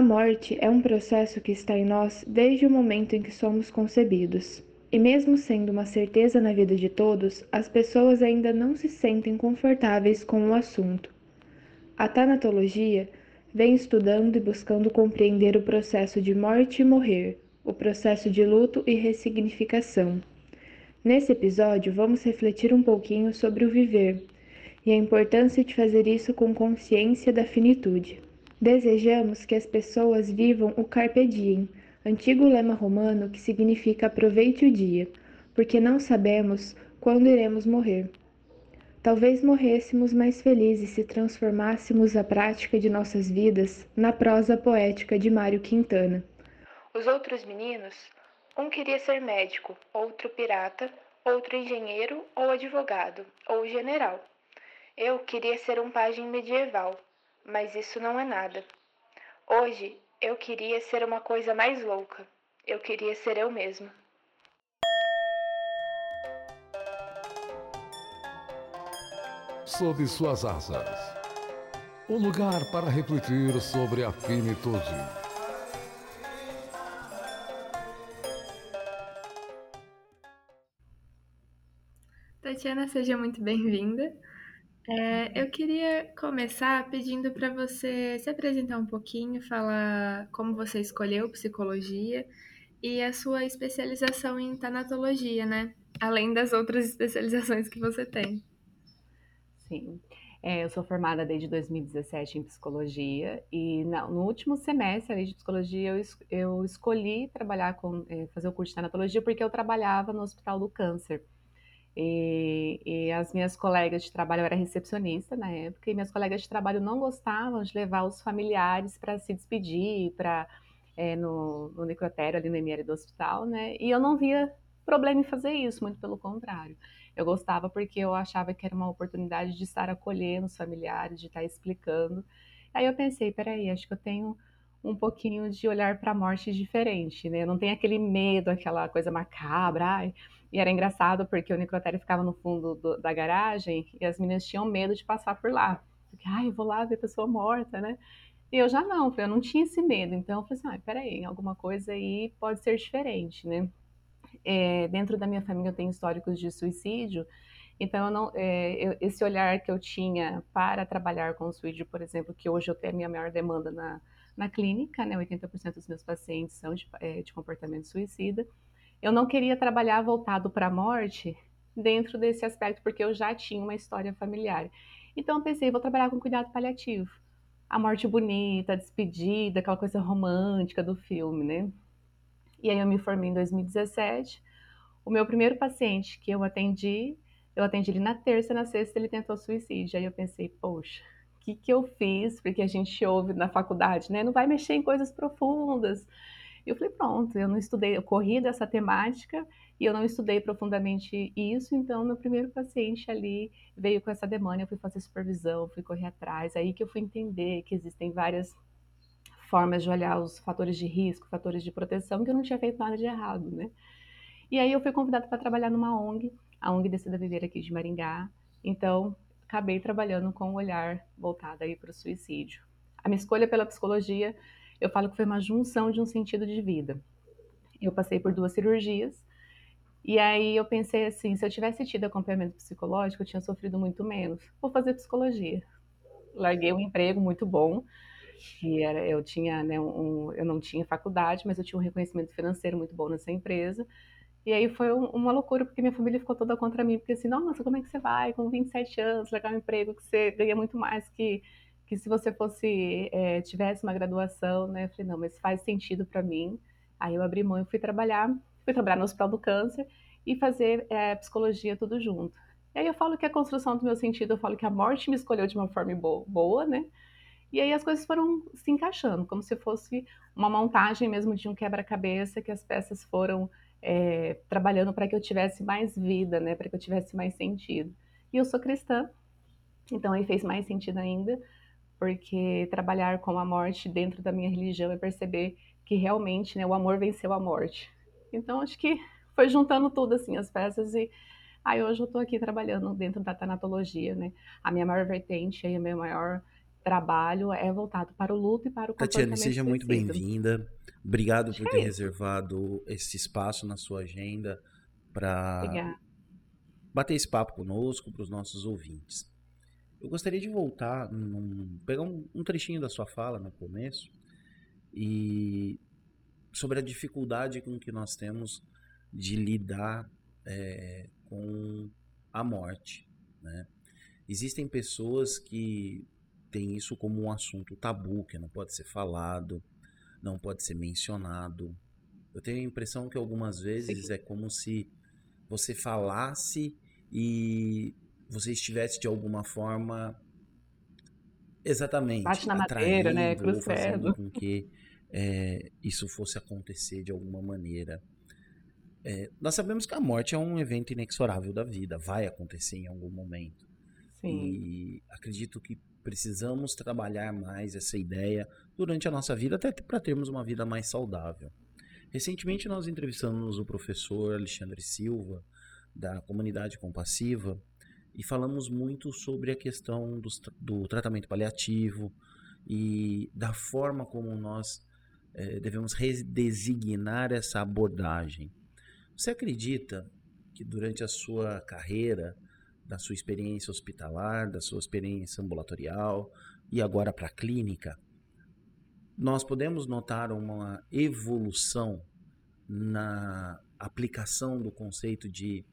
A morte é um processo que está em nós desde o momento em que somos concebidos. E mesmo sendo uma certeza na vida de todos, as pessoas ainda não se sentem confortáveis com o assunto. A tanatologia vem estudando e buscando compreender o processo de morte e morrer, o processo de luto e ressignificação. Nesse episódio, vamos refletir um pouquinho sobre o viver e a importância de fazer isso com consciência da finitude. Desejamos que as pessoas vivam o Carpe Diem, antigo lema romano que significa aproveite o dia, porque não sabemos quando iremos morrer. Talvez morrêssemos mais felizes se transformássemos a prática de nossas vidas na prosa poética de Mário Quintana. Os outros meninos, um queria ser médico, outro pirata, outro engenheiro ou advogado, ou general. Eu queria ser um pajem medieval, mas isso não é nada. Hoje eu queria ser uma coisa mais louca. Eu queria ser eu mesma. Sob suas asas. Um lugar para refletir sobre a finitude. Tatiana, seja muito bem-vinda. É, eu queria começar pedindo para você se apresentar um pouquinho, falar como você escolheu psicologia e a sua especialização em tanatologia, né? Além das outras especializações que você tem. Sim. É, eu sou formada desde 2017 em psicologia e no último semestre ali, de psicologia eu, eu escolhi trabalhar com é, fazer o curso de tanatologia porque eu trabalhava no Hospital do Câncer. E, e, as minhas colegas de trabalho, eu era recepcionista na época, e minhas colegas de trabalho não gostavam de levar os familiares para se despedir, para é, no, no necrotério ali no MR do hospital, né? E eu não via problema em fazer isso, muito pelo contrário. Eu gostava porque eu achava que era uma oportunidade de estar acolhendo os familiares, de estar explicando. Aí eu pensei, peraí, acho que eu tenho um pouquinho de olhar para a morte diferente, né? Não tem aquele medo, aquela coisa macabra, ai, e era engraçado porque o necrotério ficava no fundo do, da garagem e as meninas tinham medo de passar por lá. Porque, ai, eu vou lá ver pessoa morta, né? E eu já não, eu não tinha esse medo. Então eu falei assim, ah, peraí, alguma coisa aí pode ser diferente, né? É, dentro da minha família eu tenho históricos de suicídio, então não, é, eu, esse olhar que eu tinha para trabalhar com suicídio, por exemplo, que hoje eu tenho a minha maior demanda na, na clínica, né? 80% dos meus pacientes são de, é, de comportamento suicida eu não queria trabalhar voltado para a morte dentro desse aspecto, porque eu já tinha uma história familiar. Então eu pensei, vou trabalhar com cuidado paliativo. A morte bonita, a despedida, aquela coisa romântica do filme, né? E aí eu me formei em 2017. O meu primeiro paciente que eu atendi, eu atendi ele na terça, na sexta ele tentou suicídio. Aí eu pensei, poxa, o que, que eu fiz? Porque a gente ouve na faculdade, né? Não vai mexer em coisas profundas. Eu falei, pronto, eu não estudei, eu corri dessa temática e eu não estudei profundamente isso, então meu primeiro paciente ali veio com essa demanda, eu fui fazer supervisão, fui correr atrás, aí que eu fui entender que existem várias formas de olhar os fatores de risco, fatores de proteção, que eu não tinha feito nada de errado, né? E aí eu fui convidada para trabalhar numa ONG, a ONG Decida Viver aqui de Maringá, então acabei trabalhando com um olhar voltado aí para o suicídio. A minha escolha pela psicologia eu falo que foi uma junção de um sentido de vida. Eu passei por duas cirurgias, e aí eu pensei assim, se eu tivesse tido acompanhamento psicológico, eu tinha sofrido muito menos. Vou fazer psicologia. Larguei um emprego muito bom, que era, eu tinha, né, um, eu não tinha faculdade, mas eu tinha um reconhecimento financeiro muito bom nessa empresa. E aí foi um, uma loucura, porque minha família ficou toda contra mim, porque assim, nossa, como é que você vai com 27 anos, largar um emprego que você ganha muito mais que que se você fosse é, tivesse uma graduação, né? Eu falei, não, mas faz sentido para mim. Aí eu abri mão e fui trabalhar, fui trabalhar no Hospital do Câncer e fazer é, psicologia tudo junto. E aí eu falo que a construção do meu sentido, eu falo que a morte me escolheu de uma forma boa, né? E aí as coisas foram se encaixando, como se fosse uma montagem mesmo de um quebra-cabeça, que as peças foram é, trabalhando para que eu tivesse mais vida, né? Para que eu tivesse mais sentido. E eu sou cristã, então aí fez mais sentido ainda porque trabalhar com a morte dentro da minha religião é perceber que realmente né, o amor venceu a morte. Então acho que foi juntando tudo assim as peças e aí hoje eu estou aqui trabalhando dentro da tanatologia, né? A minha maior vertente e a minha maior trabalho é voltado para o luto e para o comportamento seja muito bem-vinda. Obrigado por ter isso. reservado esse espaço na sua agenda para bater esse papo conosco, para os nossos ouvintes. Eu gostaria de voltar, num- pegar um, um trechinho da sua fala no começo e sobre a dificuldade com que nós temos de lidar é, com a morte, né? Existem pessoas que têm isso como um assunto tabu, que não pode ser falado, não pode ser mencionado. Eu tenho a impressão que algumas vezes Sim. é como se você falasse e você estivesse de alguma forma exatamente Bate na madeira, né? atraindo Cruz ou fazendo credo. com que é, isso fosse acontecer de alguma maneira. É, nós sabemos que a morte é um evento inexorável da vida, vai acontecer em algum momento. Sim. E acredito que precisamos trabalhar mais essa ideia durante a nossa vida, até para termos uma vida mais saudável. Recentemente nós entrevistamos o professor Alexandre Silva, da comunidade compassiva, e falamos muito sobre a questão tra- do, tratamento paliativo e da forma como nós eh, devemos redesignar essa abordagem. Você acredita que durante a sua carreira, da sua experiência hospitalar, da sua experiência ambulatorial e agora para a clínica, nós podemos notar uma evolução na aplicação do conceito de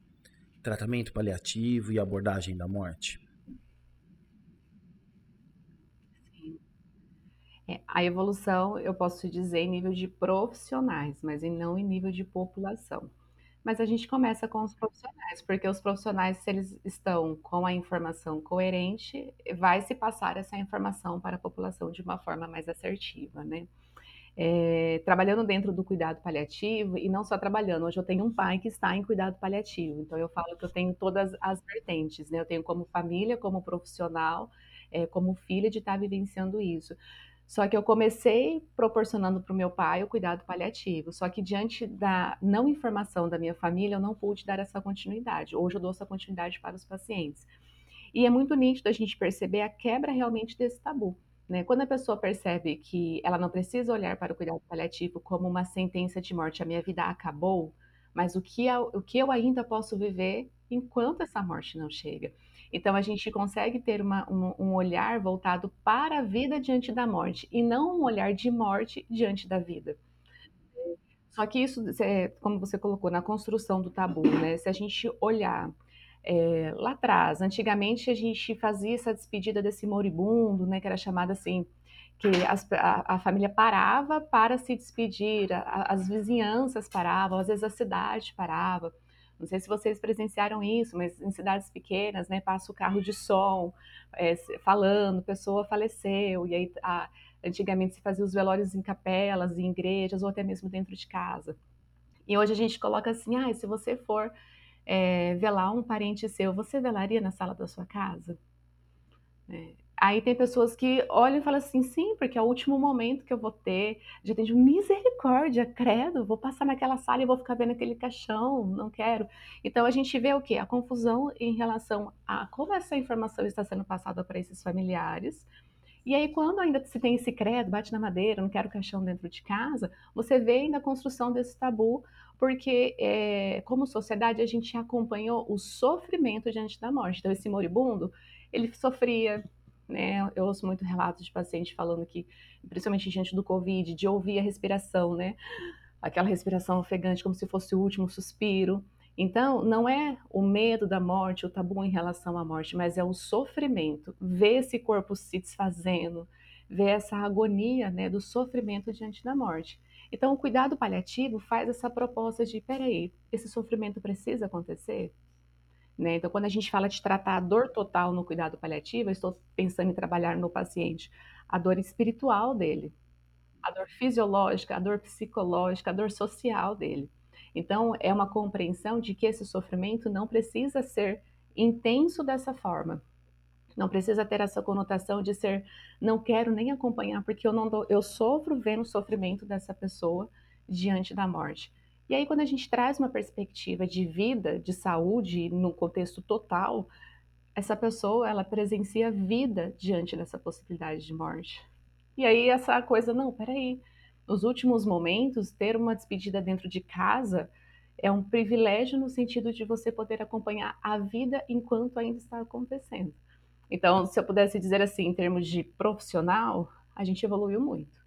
tratamento paliativo e abordagem da morte? É, a evolução, eu posso dizer, em nível de profissionais, mas não em nível de população. Mas a gente começa com os profissionais, porque os profissionais, se eles estão com a informação coerente, vai se passar essa informação para a população de uma forma mais assertiva, né? É, trabalhando dentro do cuidado paliativo, e não só trabalhando, hoje eu tenho um pai que está em cuidado paliativo, então eu falo que eu tenho todas as vertentes, né? Eu tenho como família, como profissional, é, como filha de estar vivenciando isso. Só que eu comecei proporcionando para o meu pai o cuidado paliativo, só que diante da não informação da minha família, eu não pude dar essa continuidade. Hoje eu dou essa continuidade para os pacientes. E é muito nítido a gente perceber a quebra realmente desse tabu. Né? Quando a pessoa percebe que ela não precisa olhar para o cuidado paliativo como uma sentença de morte, a minha vida acabou, mas o que, eu, o que eu ainda posso viver enquanto essa morte não chega. Então a gente consegue ter uma, um, um, olhar voltado para a vida diante da morte e não um olhar de morte diante da vida. Só que isso, como você colocou, na construção do tabu, né? Se a gente olhar é, lá atrás, antigamente a gente fazia essa despedida desse moribundo, né? Que era chamada assim, que as, a, a, família parava para se despedir, a, as vizinhanças paravam, às vezes a cidade parava. Não sei se vocês presenciaram isso, mas em cidades pequenas, né, passa o carro de som é, falando, pessoa faleceu, e aí a, antigamente se fazia os velórios em capelas, em igrejas, ou até mesmo dentro de casa. E hoje a gente coloca assim, ah, se você for é, velar um parente seu, você velaria na sala da sua casa? É, Aí tem pessoas que olham e falam assim, sim, porque é o último momento que eu vou ter. Já tem misericórdia, credo, vou passar naquela sala e vou ficar vendo aquele caixão, não quero. Então a gente vê o quê? A confusão em relação a como essa informação está sendo passada para esses familiares. E aí, quando ainda se tem esse credo, bate na madeira, não quero caixão dentro de casa, você vê ainda a construção desse tabu, porque é, como sociedade a gente acompanhou o sofrimento diante da morte. Então, esse moribundo, ele sofria, né? Eu ouço muito relatos de pacientes falando que, principalmente diante do Covid, de ouvir a respiração, né? Aquela respiração ofegante, como se fosse o último suspiro. Então, não é o medo da morte, o tabu em relação à morte, mas é o sofrimento. Ver esse corpo se desfazendo, ver essa agonia né, do sofrimento diante da morte. Então, o cuidado paliativo faz essa proposta de: peraí, esse sofrimento precisa acontecer? Né? Então, quando a gente fala de tratar a dor total no cuidado paliativo, eu estou pensando em trabalhar no paciente a dor espiritual dele, a dor fisiológica, a dor psicológica, a dor social dele. Então, é uma compreensão de que esse sofrimento não precisa ser intenso dessa forma. Não precisa ter essa conotação de ser, não quero nem acompanhar, porque eu não dou, eu sofro vendo o sofrimento dessa pessoa diante da morte. E aí, quando a gente traz uma perspectiva de vida, de saúde, no contexto total, essa pessoa, ela presencia vida diante dessa possibilidade de morte. E aí essa coisa, não, peraí, nos últimos momentos, ter uma despedida dentro de casa é um privilégio no sentido de você poder acompanhar a vida enquanto ainda está acontecendo. Então, se eu pudesse dizer assim, em termos de profissional, a gente evoluiu muito.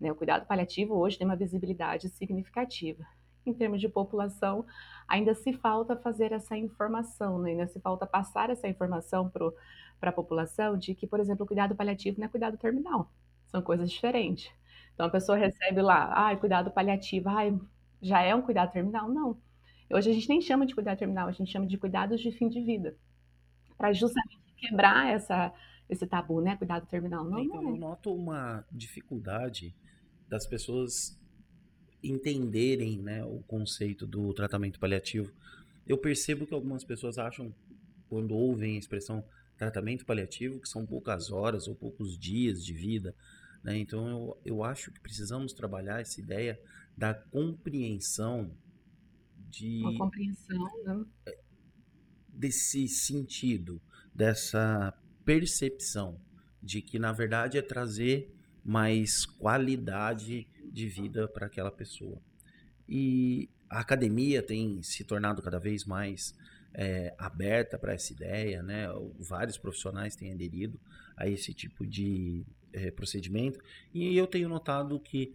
Né? O cuidado paliativo hoje tem uma visibilidade significativa. Em termos de população, ainda se falta fazer essa informação, né? ainda se falta passar essa informação para a população de que, por exemplo, o cuidado paliativo não é cuidado terminal, são coisas diferentes. Então a pessoa recebe lá, ai, cuidado paliativo, ai, já é um cuidado terminal? Não. Hoje a gente nem chama de cuidado terminal, a gente chama de cuidados de fim de vida. Para justamente quebrar essa, esse tabu, né? Cuidado terminal. Não, então, não é. eu noto uma dificuldade das pessoas entenderem né, o conceito do tratamento paliativo. Eu percebo que algumas pessoas acham, quando ouvem a expressão tratamento paliativo, que são poucas horas ou poucos dias de vida. Né? Então eu, eu acho que precisamos trabalhar essa ideia da compreensão de. Uma compreensão, né? Desse sentido, dessa percepção de que na verdade é trazer mais qualidade de vida para aquela pessoa. E a academia tem se tornado cada vez mais é, aberta para essa ideia, né? Vários profissionais têm aderido a esse tipo de é, procedimento e eu tenho notado que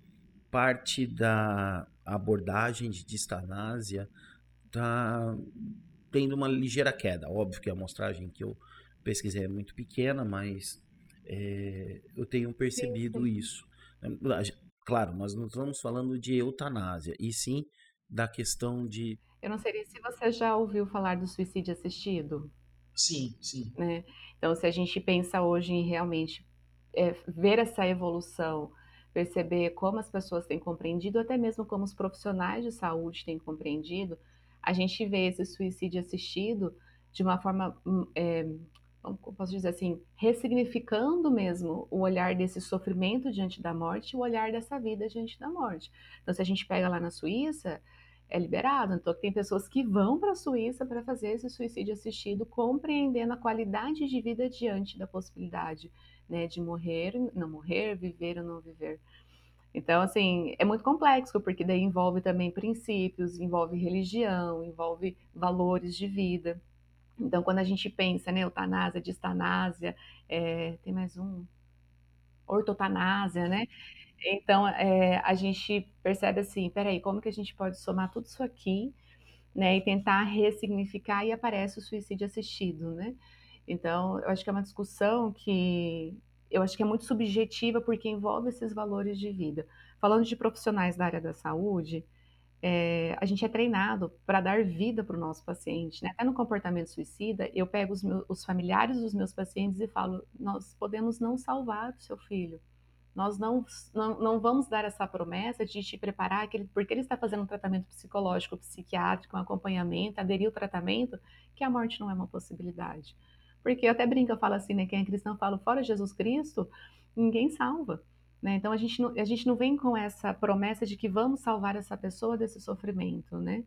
parte da abordagem de distanásia está tendo uma ligeira queda. Óbvio que a amostragem que eu pesquisei é muito pequena, mas é, eu tenho percebido sim, sim. isso. Claro, nós não estamos falando de eutanásia, e sim da questão de. Eu não sei se você já ouviu falar do suicídio assistido. Sim, sim. Né? Então, se a gente pensa hoje em realmente é, ver essa evolução, perceber como as pessoas têm compreendido, até mesmo como os profissionais de saúde têm compreendido, a gente vê esse suicídio assistido de uma forma é, posso dizer assim, ressignificando mesmo o olhar desse sofrimento diante da morte e o olhar dessa vida diante da morte. Então, se a gente pega lá na Suíça, é liberado. Então, tem pessoas que vão para a Suíça para fazer esse suicídio assistido, compreendendo a qualidade de vida diante da possibilidade né, de morrer, não morrer, viver ou não viver. Então, assim, é muito complexo, porque daí envolve também princípios, envolve religião, envolve valores de vida. Então, quando a gente pensa, né, eutanásia, distanásia, é, tem mais um, ortotanásia, né? Então, é, a gente percebe assim, peraí, como que a gente pode somar tudo isso aqui, né, e tentar ressignificar e aparece o suicídio assistido, né? Então, eu acho que é uma discussão que eu acho que é muito subjetiva porque envolve esses valores de vida. Falando de profissionais da área da saúde, é, a gente é treinado para dar vida para o nosso paciente. Né? Até no comportamento suicida, eu pego os, meus, os, familiares dos meus pacientes e falo: nós podemos não salvar o seu filho. Nós não, não, não vamos dar essa promessa de te preparar, que ele, porque ele está fazendo um tratamento psicológico, psiquiátrico, um acompanhamento, aderir ao tratamento, que a morte não é uma possibilidade. Porque eu até brinco, eu falo assim, né? Quem é cristão fala, fora Jesus Cristo, ninguém salva. Né? Então a gente, não, a gente não vem com essa promessa de que vamos salvar essa pessoa desse sofrimento, né?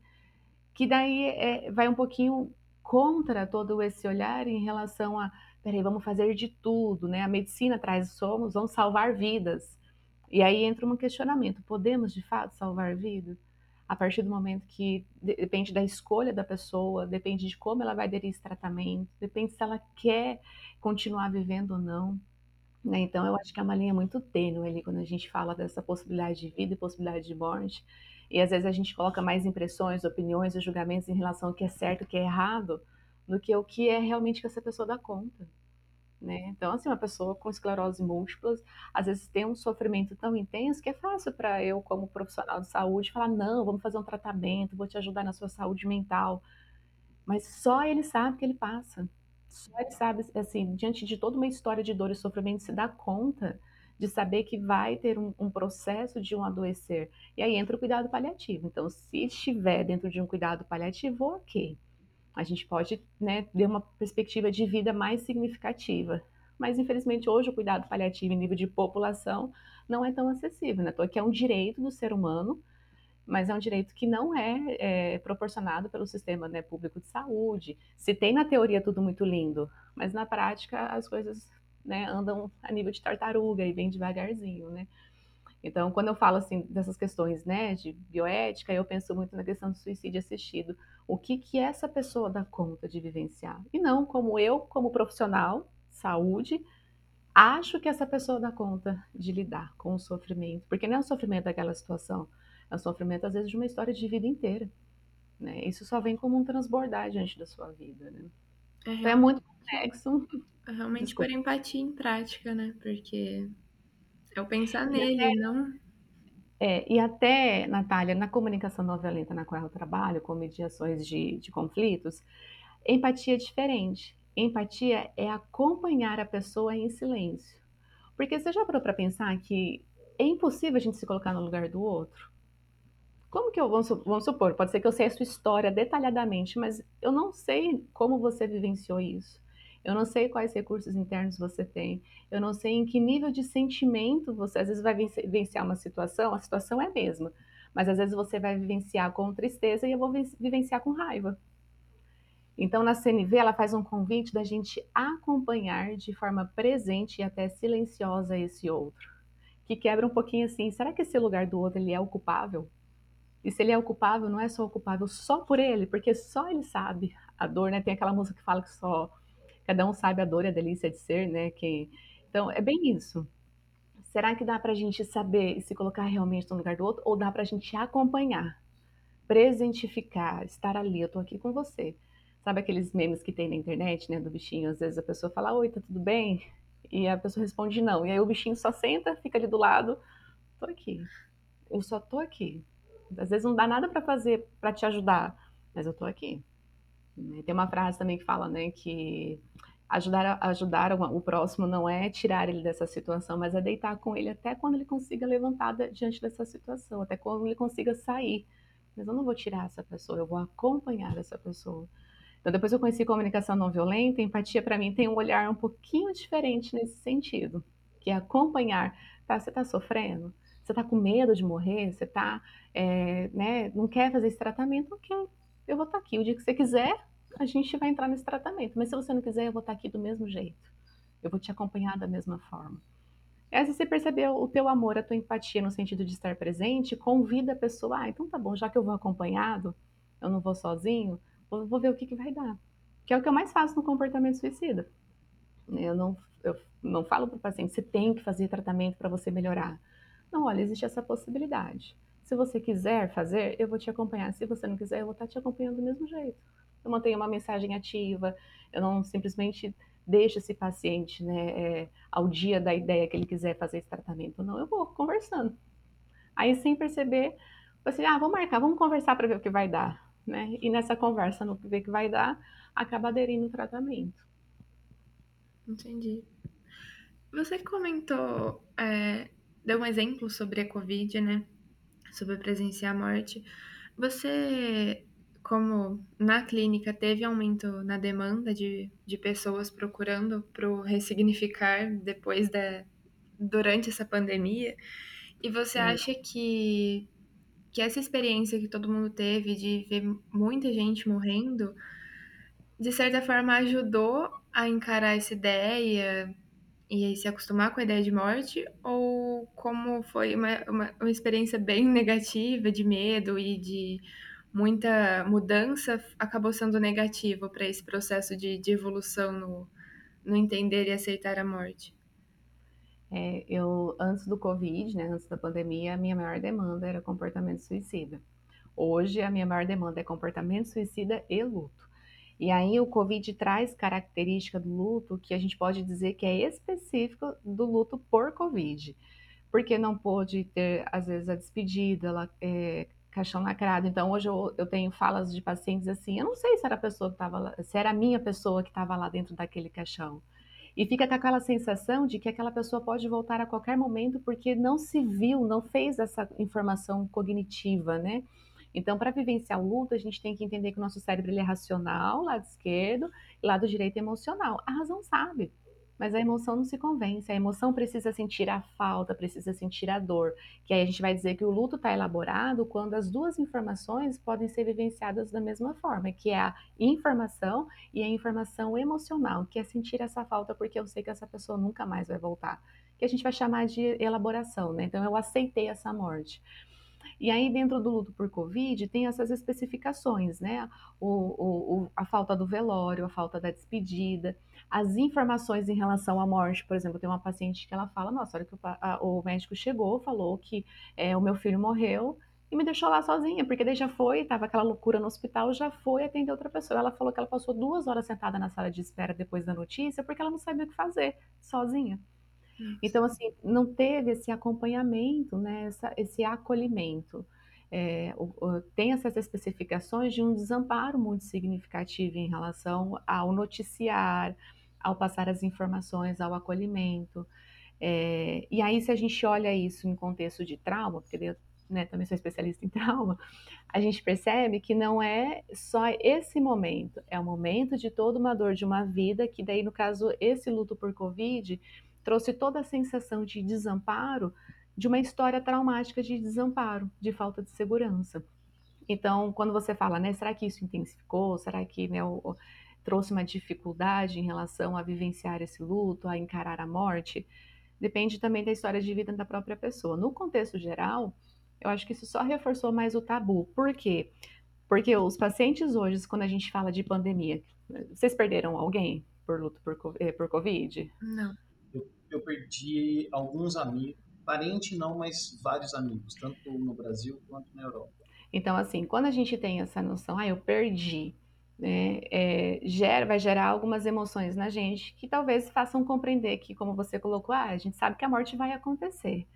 Que daí é, vai um pouquinho contra todo esse olhar em relação a, peraí, vamos fazer de tudo, né? A medicina traz somos, vamos salvar vidas. E aí entra um questionamento: podemos de fato salvar vidas? A partir do momento que depende da escolha da pessoa, depende de como ela vai aderir esse tratamento, depende se ela quer continuar vivendo ou não. Né? Então, eu acho que é uma linha muito tênue ali quando a gente fala dessa possibilidade de vida e possibilidade de morte. E às vezes a gente coloca mais impressões, opiniões e julgamentos em relação ao que é certo o que é errado do que o que é realmente que essa pessoa dá conta. Né? Então, assim, uma pessoa com esclerose múltipla, às vezes tem um sofrimento tão intenso que é fácil para eu, como profissional de saúde, falar: não, vamos fazer um tratamento, vou te ajudar na sua saúde mental. Mas só ele sabe que ele passa. Ele sabe, assim, diante de toda uma história de dor e sofrimento, se dá conta de saber que vai ter um, um, processo de um adoecer. E aí entra o cuidado paliativo. Então, se estiver dentro de um cuidado paliativo, ok. A gente pode né, ter uma perspectiva de vida mais significativa. Mas, infelizmente, hoje o cuidado paliativo em nível de população não é tão acessível. Né? Então, aqui é um direito do ser humano mas é um direito que não é, é proporcionado pelo sistema né, público de saúde. Se tem na teoria tudo muito lindo, mas na prática as coisas né, andam a nível de tartaruga e bem devagarzinho, né? Então, quando eu falo assim dessas questões, né, de bioética, eu penso muito na questão do suicídio assistido. O que que essa pessoa dá conta de vivenciar? E não como eu, como profissional, saúde, acho que essa pessoa dá conta de lidar com o sofrimento, porque não é o sofrimento daquela situação, é o sofrimento às vezes de uma história de vida inteira, né? Isso só vem como um transbordar diante da sua vida, né? É, então é muito complexo. É realmente Desculpa. por empatia em prática, né? Porque é o pensar nele, até, não. É, e até, Natália, na comunicação não violenta na qual eu trabalho, com mediações de, de conflitos, empatia é diferente. Empatia é acompanhar a pessoa em silêncio. Porque você já parou para pensar que é impossível a gente se colocar no lugar do outro? Como que eu, vamos, vamos supor, pode ser que eu sei a sua história detalhadamente, mas eu não sei como você vivenciou isso. Eu não sei quais recursos internos você tem. Eu não sei em que nível de sentimento você às vezes vai vivenciar uma situação. A situação é a mesma, mas às vezes você vai vivenciar com tristeza e eu vou vivenciar com raiva. Então, na CNV, ela faz um convite da gente acompanhar de forma presente e até silenciosa esse outro, que quebra um pouquinho assim: será que esse lugar do outro ele é ocupável? E se ele é ocupável, não é só ocupável só por ele, porque só ele sabe a dor, né? Tem aquela música que fala que só Cada um sabe a dor e a delícia de ser, né? Então, é bem isso. Será que dá para gente saber se colocar realmente no lugar do outro ou dá para gente acompanhar, presentificar, estar ali, eu tô aqui com você. Sabe aqueles memes que tem na internet, né, do bichinho? Às vezes a pessoa fala, oi, tá tudo bem? E a pessoa responde não. E aí o bichinho só senta, fica ali do lado, tô aqui. Eu só tô aqui. Às vezes não dá nada para fazer para te ajudar, mas eu tô aqui. Né? Tem uma frase também que fala, né, que ajudar, ajudar o próximo não é tirar ele dessa situação, mas é deitar com ele até quando ele consiga levantar diante dessa situação, até quando ele consiga sair. Mas eu não vou tirar essa pessoa, eu vou acompanhar essa pessoa. Então, depois eu conheci comunicação não violenta, empatia para mim tem um olhar um pouquinho diferente nesse sentido, que é acompanhar. Tá, você está sofrendo? Você está com medo de morrer? Você tá, é, né, não quer fazer esse tratamento? Ok, eu vou estar tá aqui. O dia que você quiser, a gente vai entrar nesse tratamento. Mas se você não quiser, eu vou estar tá aqui do mesmo jeito. Eu vou te acompanhar da mesma forma. E se você percebeu o teu amor, a tua empatia no sentido de estar presente, convida a pessoa, ah, então tá bom, já que eu vou acompanhado, eu não vou sozinho, vou, vou ver o que, que vai dar. Que é o que eu mais faço no comportamento suicida. Eu não, eu não falo para o paciente, você tem que fazer tratamento para você melhorar. Não, olha, existe essa possibilidade. Se você quiser fazer, eu vou te acompanhar. Se você não quiser, eu vou estar te acompanhando do mesmo jeito. Eu mantenho uma mensagem ativa, eu não simplesmente deixo esse paciente né, é, ao dia da ideia que ele quiser fazer esse tratamento. Não, eu vou conversando. Aí, sem perceber, você, ah, vamos marcar, vamos conversar para ver o que vai dar. Né? E nessa conversa, no que ver que vai dar, acaba aderindo o tratamento. Entendi. Você comentou, é, deu um exemplo sobre a Covid, né? sobre presenciar a morte. Você, como na clínica, teve aumento na demanda de, de pessoas procurando para ressignificar depois da durante essa pandemia? E você acha que que essa experiência que todo mundo teve de ver muita gente morrendo, de certa forma ajudou a encarar essa ideia e se acostumar com a ideia de morte, ou como foi uma, uma, uma experiência bem negativa, de medo e de muita mudança, acabou sendo negativo para esse processo de, de evolução no, no entender e aceitar a morte? É, eu, antes do Covid, né, antes da pandemia, a minha maior demanda era comportamento suicida. Hoje, a minha maior demanda é comportamento suicida e luto. E aí o Covid traz característica do luto que a gente pode dizer que é específico do luto por Covid. Porque não pôde ter, às vezes, a despedida, é, caixão lacrado. Então, hoje eu, eu, tenho falas de pacientes assim, eu não sei se era a pessoa que estava se era a minha pessoa que estava lá dentro daquele caixão. E fica com aquela sensação de que aquela pessoa pode voltar a qualquer momento porque não se viu, não fez essa informação cognitiva, né? Então, para vivenciar o luto, a gente tem que entender que o nosso cérebro ele é racional, lado esquerdo, e lado direito é emocional. A razão sabe. mas a emoção não se convence. A emoção precisa sentir a falta, precisa sentir a dor. Que aí a gente vai dizer que o luto está elaborado quando as duas informações podem ser vivenciadas da mesma forma, que é a informação e a informação emocional, que é sentir essa falta porque eu sei que essa pessoa nunca mais vai voltar. Que a gente vai chamar de elaboração, né? Então eu aceitei essa morte. E aí, dentro do luto por Covid, tem essas especificações, né? O, o, a falta do velório, a falta da despedida, as informações em relação à morte. Por exemplo, tem uma paciente que ela fala: Nossa, olha que o, a, o médico chegou, falou que é, o meu filho morreu e me deixou lá sozinha, porque daí já foi, estava aquela loucura no hospital, já foi atender outra pessoa. Ela falou que ela passou duas horas sentada na sala de espera depois da notícia, porque ela não sabia o que fazer, sozinha. Então, assim, não teve esse acompanhamento, né, essa, esse acolhimento. É, o, o, tem essas especificações de um desamparo muito significativo em relação ao noticiar, ao passar as informações, ao acolhimento. É, e aí, se a gente olha isso em contexto de trauma, porque eu né, também sou especialista em trauma, a gente percebe que não é só esse momento, é o momento de toda uma dor de uma vida, que daí, no caso, esse luto por Covid trouxe toda a sensação de desamparo de uma história traumática de desamparo, de falta de segurança. Então, quando você fala, né, será que isso intensificou? Será que né, o, trouxe uma dificuldade em relação a vivenciar esse luto, a encarar a morte? Depende também da história de vida da própria pessoa. No contexto geral, eu acho que isso só reforçou mais o tabu. Por quê? Porque os pacientes hoje, quando a gente fala de pandemia, vocês perderam alguém por luto por, eh, por Covid? Não eu perdi alguns amigos, parente não, mas vários amigos, tanto no Brasil quanto na Europa. Então, assim, quando a gente tem essa noção, ah, eu perdi, né, é, gera, vai gerar algumas emoções na gente que talvez façam compreender que, como você colocou, ah, a gente sabe que a morte vai acontecer.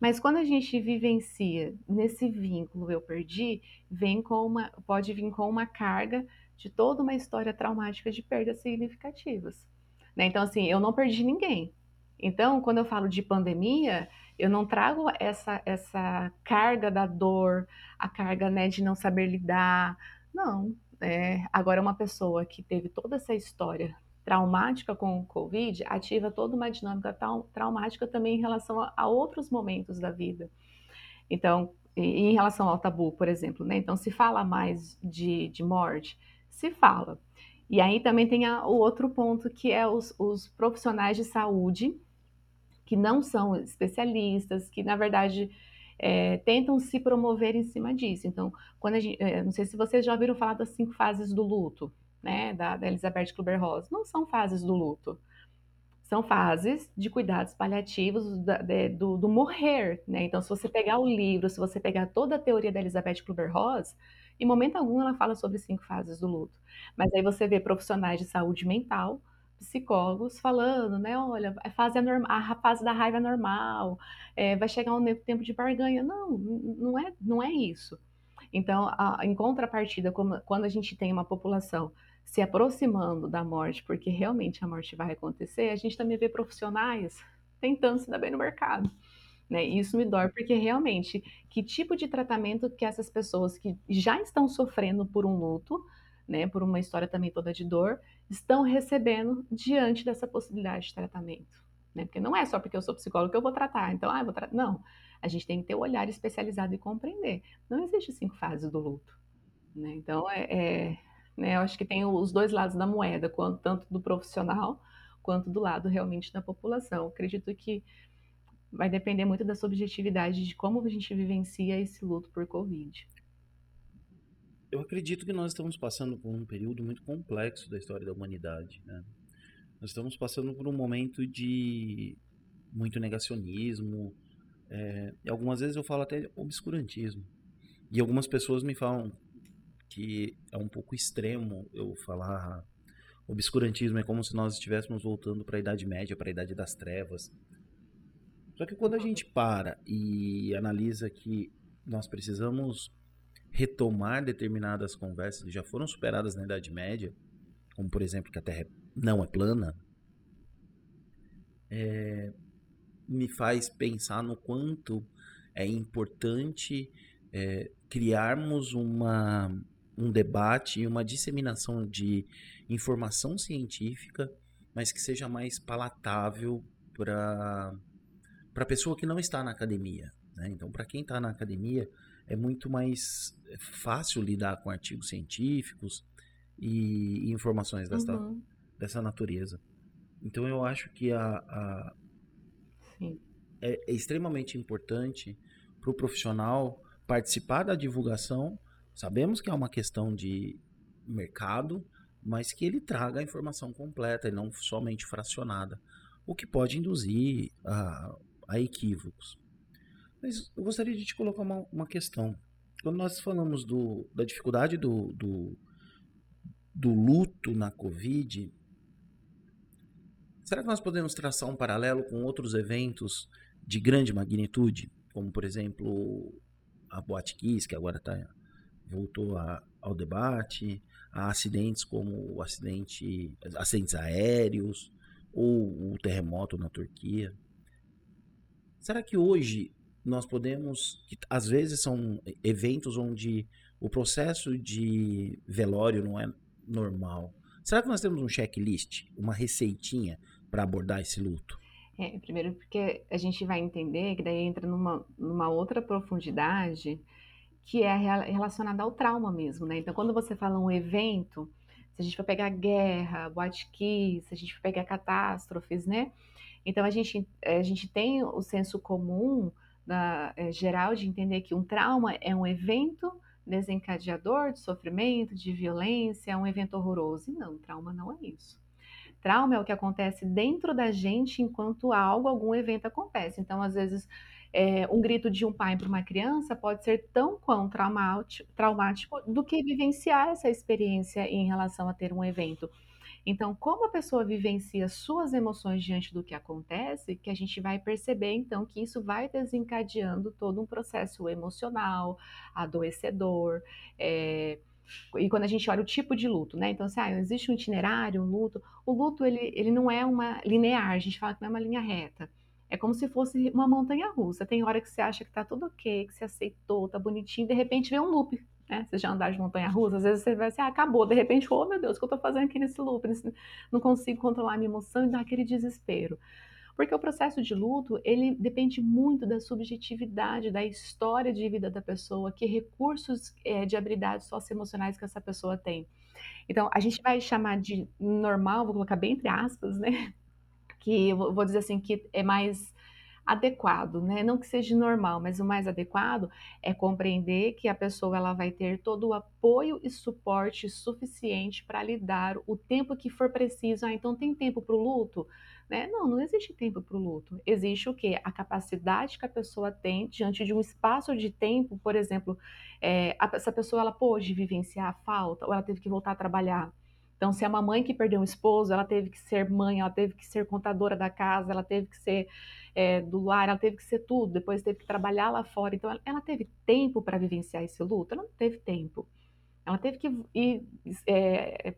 Mas quando a gente vivencia nesse vínculo, eu perdi, vem com uma, pode vir com uma carga de toda uma história traumática de perdas significativas. Né? Então, assim, eu não perdi ninguém, então, quando eu falo de pandemia, eu não trago essa, essa carga da dor, a carga né, de não saber lidar. Não. É, agora, uma pessoa que teve toda essa história traumática com o Covid ativa toda uma dinâmica traumática também em relação a, a outros momentos da vida. Então, em relação ao tabu, por exemplo, né? Então, se fala mais de, de morte? Se fala. E aí também tem a, o outro ponto que é os, os profissionais de saúde que não são especialistas, que na verdade é, tentam se promover em cima disso. Então, quando a gente, é, não sei se vocês já ouviram falar das cinco fases do luto, né, da, da Elizabeth Kubler-Ross. Não são fases do luto, são fases de cuidados paliativos da, de, do, do, morrer, né? Então, se você pegar o livro, se você pegar toda a teoria da Elizabeth Kubler-Ross, em momento algum ela fala sobre cinco fases do luto. Mas aí você vê profissionais de saúde mental psicólogos falando, né? Olha, a fase, é normal, a fase da raiva é normal, é, vai chegar um tempo de barganha. Não, não é, não é isso. Então, a, em contrapartida, como, quando a gente tem uma população se aproximando da morte, porque realmente a morte vai acontecer, a gente também vê profissionais tentando se dar bem no mercado. Né? E isso me dói, porque realmente, que tipo de tratamento que essas pessoas que já estão sofrendo por um luto, né, por uma história também toda de dor, estão recebendo diante dessa possibilidade de tratamento. Né? Porque não é só porque eu sou psicólogo que eu vou tratar, então, ah, eu vou tratar. Não, a gente tem que ter o um olhar especializado e compreender. Não existe cinco fases do luto. Né? Então, é, é né, eu acho que tem os dois lados da moeda, tanto do profissional quanto do lado realmente da população. Eu acredito que vai depender muito da subjetividade de como a gente vivencia esse luto por Covid eu acredito que nós estamos passando por um período muito complexo da história da humanidade. Né? Nós estamos passando por um momento de muito negacionismo, é, algumas vezes eu falo até obscurantismo. E algumas pessoas me falam que é um pouco extremo eu falar obscurantismo, é como se nós estivéssemos voltando para a Idade Média, para a Idade das Trevas. Só que quando a gente para e analisa que nós precisamos retomar determinadas conversas que já foram superadas na Idade Média, como por exemplo que a Terra não é plana, é, me faz pensar no quanto é importante é, criarmos uma, um debate e uma disseminação de informação científica mas que seja mais palatável para a pessoa que não está na academia. Né? Então, para quem está na academia, é muito mais fácil lidar com artigos científicos e, e informações dessa, uhum. dessa natureza. Então, eu acho que a, a é, é extremamente importante para o profissional participar da divulgação. Sabemos que é uma questão de mercado, mas que ele traga a informação completa e não somente fracionada, o que pode induzir a, a equívocos. Mas eu gostaria de te colocar uma, uma questão. Quando nós falamos do, da dificuldade do, do, do luto na Covid, será que nós podemos traçar um paralelo com outros eventos de grande magnitude, como por exemplo a Boate Kiss, que agora tá, voltou a, ao debate, a acidentes como o acidente, acidentes aéreos ou o terremoto na Turquia. Será que hoje nós podemos, que às vezes são eventos onde o processo de velório não é normal. Será que nós temos um checklist, uma receitinha para abordar esse luto? É, primeiro porque a gente vai entender que daí entra numa, numa outra profundidade que é relacionada ao trauma mesmo, né? Então, quando você fala um evento, se a gente for pegar guerra, boate se a gente for pegar catástrofes, né? Então, a gente, a gente tem o senso comum da, é, geral de entender que um trauma é um evento desencadeador de sofrimento, de violência, é um evento horroroso. E não, trauma não é isso. Trauma é o que acontece dentro da gente enquanto algo, algum evento acontece. Então, às vezes, é, um grito de um pai para uma criança pode ser tão quão traumático, traumático do que vivenciar essa experiência em relação a ter um evento. Então, como a pessoa vivencia suas emoções diante do que acontece, que a gente vai perceber então que isso vai desencadeando todo um processo emocional, adoecedor, é, e quando a gente olha o tipo de luto, né? Então, se ah, existe um itinerário, um luto, o luto ele, ele não é uma linear, a gente fala que não é uma linha reta. É como se fosse uma montanha russa. Tem hora que você acha que tá tudo ok, que você aceitou, tá bonitinho, de repente vem um loop, né? Você já andar de montanha russa, às vezes você vai assim, ah, acabou, de repente, oh meu Deus, o que eu tô fazendo aqui nesse loop? Não consigo controlar a minha emoção e dá aquele desespero. Porque o processo de luto, ele depende muito da subjetividade, da história de vida da pessoa, que recursos é, de habilidades socioemocionais que essa pessoa tem. Então, a gente vai chamar de normal, vou colocar bem entre aspas, né? Que eu vou dizer assim, que é mais adequado, né? Não que seja normal, mas o mais adequado é compreender que a pessoa ela vai ter todo o apoio e suporte suficiente para lidar o tempo que for preciso. Ah, então tem tempo para o luto? Né? Não, não existe tempo para o luto. Existe o quê? A capacidade que a pessoa tem diante de um espaço de tempo, por exemplo, é, a, essa pessoa ela pôde vivenciar a falta ou ela teve que voltar a trabalhar. Então, se é uma mãe que perdeu um esposo, ela teve que ser mãe, ela teve que ser contadora da casa, ela teve que ser é, do lar, ela teve que ser tudo, depois teve que trabalhar lá fora. Então, ela, ela teve tempo para vivenciar esse luto? Ela não teve tempo. Ela teve que ir, é,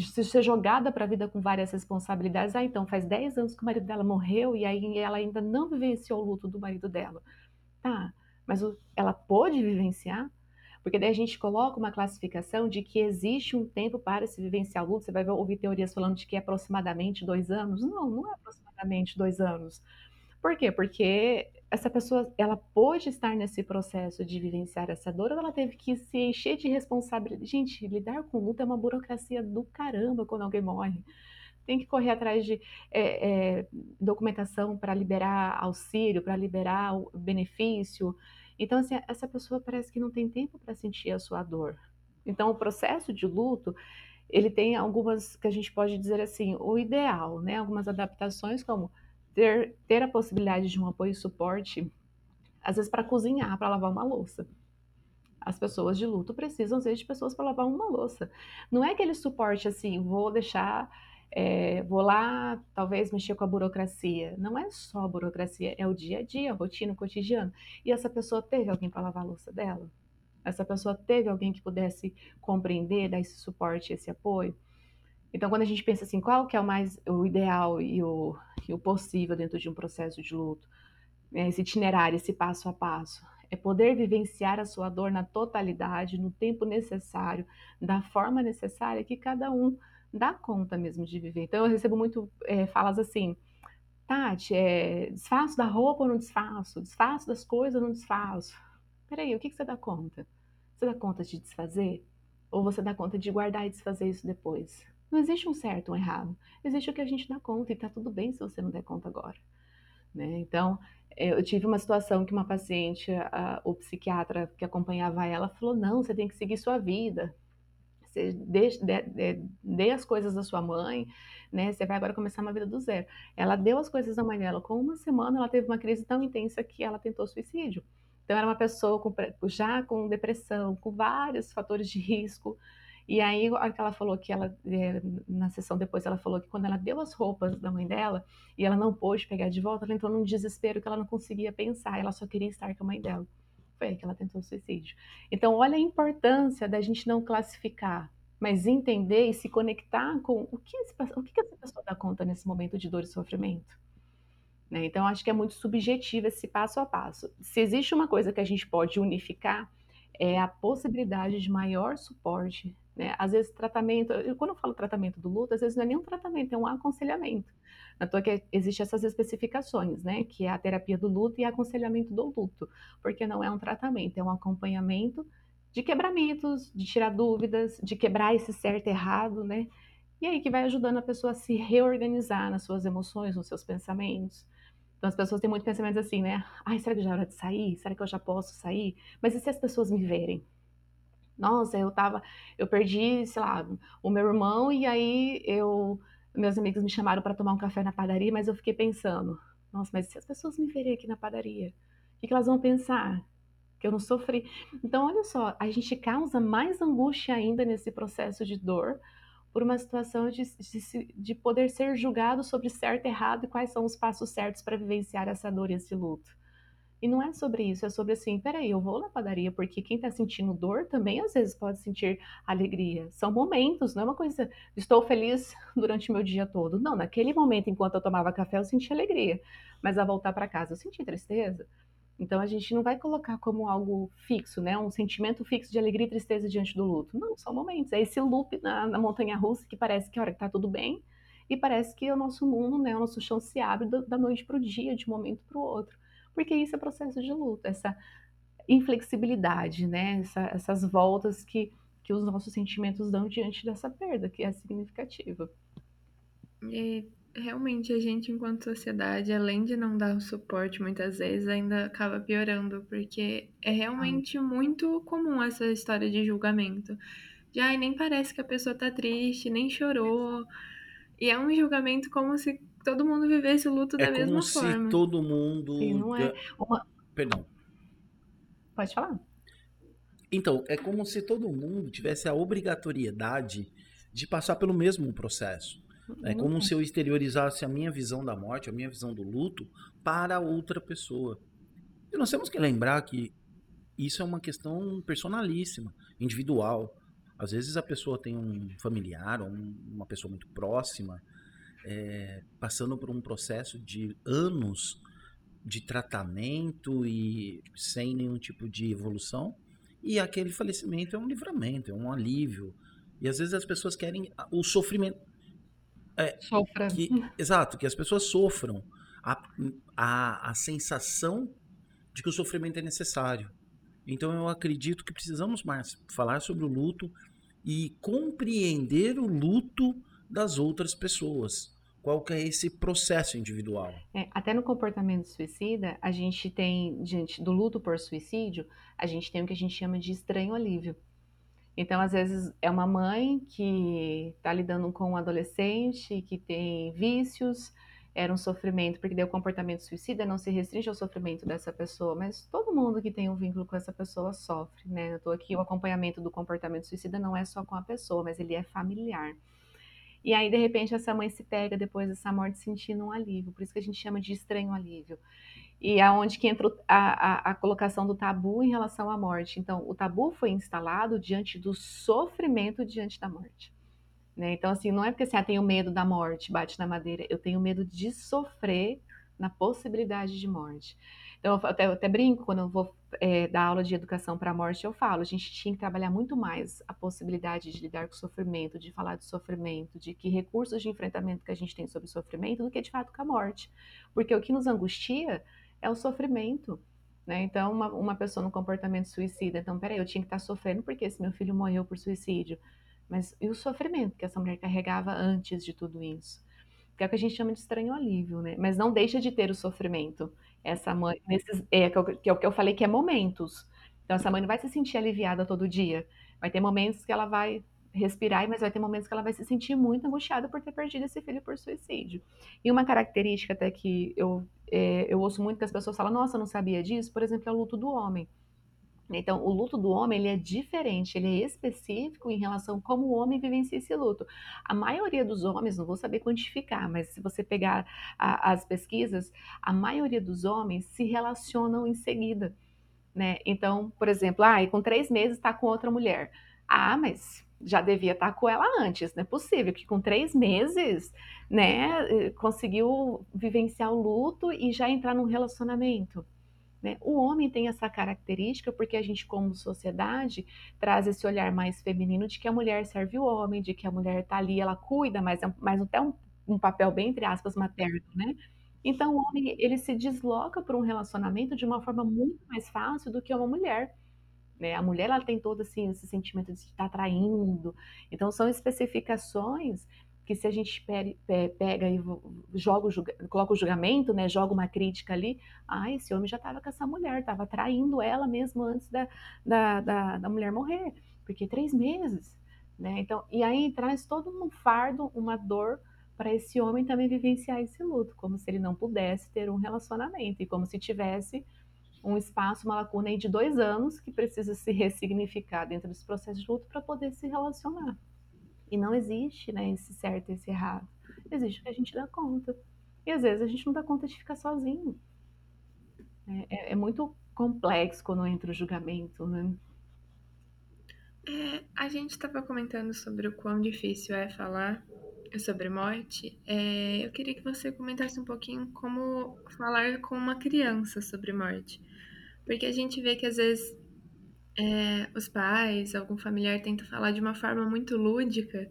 ser jogada para a vida com várias responsabilidades. Ah, então faz 10 anos que o marido dela morreu e aí ela ainda não vivenciou o luto do marido dela. Tá, mas o, ela pôde vivenciar? Porque daí a gente coloca uma classificação de que existe um tempo para se vivenciar o luto. Você vai ouvir teorias falando de que é aproximadamente dois anos. Não, não é aproximadamente dois anos. Por quê? Porque essa pessoa, ela pôde estar nesse processo de vivenciar essa dor, ou ela teve que se encher de responsabilidade. Gente, lidar com luto é uma burocracia do caramba quando alguém morre. Tem que correr atrás de é, é, documentação para liberar auxílio, para liberar benefício. Então, assim, essa pessoa parece que não tem tempo para sentir a sua dor. Então, o processo de luto, ele tem algumas, que a gente pode dizer assim, o ideal, né? Algumas adaptações, como ter, ter a possibilidade de um apoio e suporte, às vezes para cozinhar, para lavar uma louça. As pessoas de luto precisam, às vezes, de pessoas para lavar uma louça. Não é aquele suporte assim, vou deixar, é, vou lá, talvez mexer com a burocracia. Não é só a burocracia, é o dia a dia, a rotina, o cotidiano. E essa pessoa teve alguém para lavar a louça dela? Essa pessoa teve alguém que pudesse compreender, dar esse suporte, esse apoio? Então, quando a gente pensa assim, qual que é o mais o ideal e o, e o possível dentro de um processo de luto, né, esse itinerário, esse passo a passo, é poder vivenciar a sua dor na totalidade, no tempo necessário, da forma necessária que cada um dá conta mesmo de viver. Então eu recebo muito é, falas assim, Tati, é, desfaço da roupa ou não desfaço? Desfaço das coisas ou não desfaço? Peraí, o que, que você dá conta? Você dá conta de desfazer? Ou você dá conta de guardar e desfazer isso depois? Não existe um certo ou um errado. Existe o que a gente dá conta e tá tudo bem se você não der conta agora. Né? Então, eu tive uma situação que uma paciente, a, o psiquiatra que acompanhava ela, falou: não, você tem que seguir sua vida. Você dê, dê, dê, as coisas da sua mãe, né? Você vai agora começar uma vida do zero. Ela deu as coisas da mãe dela. Com uma semana, ela teve uma crise tão intensa que ela tentou suicídio. Então, era uma pessoa com, já com depressão, com vários fatores de risco. E aí, a que ela falou que ela, é, na sessão depois, ela falou que quando ela deu as roupas da mãe dela e ela não pôde pegar de volta, ela entrou num desespero que ela não conseguia pensar, ela só queria estar com a mãe dela. Foi aí que ela tentou suicídio. Então, olha a importância da gente não classificar, mas entender e se conectar com o que, esse, o que essa pessoa dá conta nesse momento de dor e sofrimento. Né? Então, acho que é muito subjetivo esse passo a passo. Se existe uma coisa que a gente pode unificar, é a possibilidade de maior suporte. Né? Às vezes, tratamento, quando eu falo tratamento do luto, às vezes não é nem um tratamento, é um aconselhamento. Na toa que existem essas especificações, né? Que é a terapia do luto e aconselhamento do luto, porque não é um tratamento, é um acompanhamento de quebramentos, de tirar dúvidas, de quebrar esse certo e errado, né? E aí que vai ajudando a pessoa a se reorganizar nas suas emoções, nos seus pensamentos, então as pessoas têm muito pensamentos assim, né? Ai, será que já é hora de sair? Será que eu já posso sair? Mas e se as pessoas me verem? Nossa, eu tava, eu perdi, sei lá, o meu irmão e aí eu, meus amigos me chamaram para tomar um café na padaria, mas eu fiquei pensando, nossa, mas se as pessoas me verem aqui na padaria, o que, que elas vão pensar? Que eu não sofri. Então, olha só, a gente causa mais angústia ainda nesse processo de dor, por uma situação de, de, de, poder ser julgado sobre certo e errado e quais são os passos certos para vivenciar essa dor e esse luto. E não é sobre isso, é sobre assim, peraí, eu vou na padaria, porque quem está sentindo dor também às vezes pode sentir alegria. São momentos, não é uma coisa, estou feliz durante o meu dia todo. Não, naquele momento, enquanto eu tomava café, eu senti alegria. Mas ao voltar para casa, eu senti tristeza. Então a gente não vai colocar como algo fixo, né? Um sentimento fixo de alegria e tristeza diante do luto. Não, são momentos. É esse loop na, na montanha russa que parece que a hora que tá tudo bem e parece que o nosso mundo, né, o nosso chão se abre do, da noite para o dia, de um momento para o outro. Porque isso é processo de luto, essa inflexibilidade, né? Essa, essas voltas que, que os nossos sentimentos dão diante dessa perda, que é significativa. E realmente a gente, enquanto sociedade, além de não dar o suporte muitas vezes, ainda acaba piorando, porque é realmente muito comum essa história de julgamento. De ai, nem parece que a pessoa tá triste, nem chorou. E é um julgamento como se todo mundo vivesse o luto é da mesma forma. É como se todo mundo. Sim, não é. Uma... Perdão. Pode falar. Então, é como se todo mundo tivesse a obrigatoriedade de passar pelo mesmo processo. É como se eu exteriorizasse a minha visão da morte, a minha visão do luto para outra pessoa. E nós temos que lembrar que isso é uma questão personalíssima, individual. Às vezes a pessoa tem um familiar ou uma pessoa muito próxima é, passando por um processo de anos de tratamento e sem nenhum tipo de evolução, e aquele falecimento é um livramento, é um alívio. E às vezes as pessoas querem o sofrimento. É, Sofra. Que, exato, que as pessoas sofram a, a, a sensação de que o sofrimento é necessário. Então eu acredito que precisamos mais falar sobre o luto e compreender o luto das outras pessoas. Qual que é esse processo individual? É, até no comportamento suicida, a gente tem, diante do luto por suicídio, a gente tem o que a gente chama de estranho alívio. Então, às vezes, é uma mãe que está lidando com um adolescente que tem vícios, era um sofrimento, porque o comportamento suicida não se restringe ao sofrimento dessa pessoa, mas todo mundo que tem um vínculo com essa pessoa sofre, né? Eu tô aqui, o acompanhamento do comportamento suicida não é só com a pessoa, mas ele é familiar. E aí, de repente, essa mãe se pega depois dessa morte sentindo um alívio, por isso que a gente chama de estranho alívio e aonde que entra a, a, a, colocação do tabu em relação à morte. Então, o tabu foi instalado diante do sofrimento diante da morte. Né? Então, assim, não é porque assim, ah, tenho medo da morte, bate na madeira. Eu tenho medo de sofrer na possibilidade de morte. Então, eu até, eu até brinco, quando eu vou é, dar aula de educação para a morte, eu falo, a gente tinha que trabalhar muito mais a possibilidade de lidar com o sofrimento, de falar de sofrimento, de que recursos de enfrentamento que a gente tem sobre o sofrimento, do que de fato com a morte. Porque o que nos angustia é o sofrimento. Né? Então, uma, uma pessoa no comportamento suicida, então, peraí, eu tinha que estar sofrendo porque esse meu filho morreu por suicídio. Mas e o sofrimento que essa mulher carregava antes de tudo isso? Que é o que a gente chama de estranho alívio, né? Mas não deixa de ter o sofrimento. Essa mãe, nesses, é, que, é que é o que eu falei que é momentos. Então, essa mãe não vai se sentir aliviada todo dia. Vai ter momentos que ela vai respirar, mas vai ter momentos que ela vai se sentir muito angustiada por ter perdido esse filho por suicídio. E uma característica até que eu, é, eu ouço muito que as pessoas falam, nossa, eu não sabia disso, por exemplo, é o luto do homem. Então, o luto do homem ele é diferente, ele é específico em relação a como o homem vivencia esse luto. A maioria dos homens, não vou saber quantificar, mas se você pegar a, as pesquisas, a maioria dos homens se relacionam em seguida. Né? Então, por exemplo, ah, com três meses está com outra mulher. Ah, mas já devia estar tá com ela antes, não é possível que com três meses, né, conseguiu vivenciar o luto e já entrar num relacionamento. Né? O homem tem essa característica porque a gente, como sociedade, traz esse olhar mais feminino de que a mulher serve o homem, de que a mulher está ali, ela cuida, mas é mais até um, um papel bem, entre aspas, materno, né? Então, o homem, ele se desloca para um relacionamento de uma forma muito mais fácil do que uma mulher. Né? A mulher, ela tem todo assim, esse sentimento de estar traindo. Então, são especificações que se a gente pega e joga coloca o julgamento, né, joga uma crítica ali, ah, esse homem já estava com essa mulher, estava traindo ela mesmo antes da, da, da, da, mulher morrer, porque três meses, né? Então, e aí traz todo um fardo, uma dor para esse homem também vivenciar esse luto, como se ele não pudesse ter um relacionamento e como se tivesse um espaço, uma lacuna aí de dois anos que precisa se ressignificar dentro desse processo de luto para poder se relacionar. E não existe né, esse certo e esse errado. Existe o que a gente dá conta. E às vezes a gente não dá conta de ficar sozinho. É, é, é muito complexo quando entra o julgamento, né? É, a gente estava comentando sobre o quão difícil é falar sobre morte. É, eu queria que você comentasse um pouquinho como falar com uma criança sobre morte. Porque a gente vê que às vezes é, os pais, algum familiar tenta falar de uma forma muito lúdica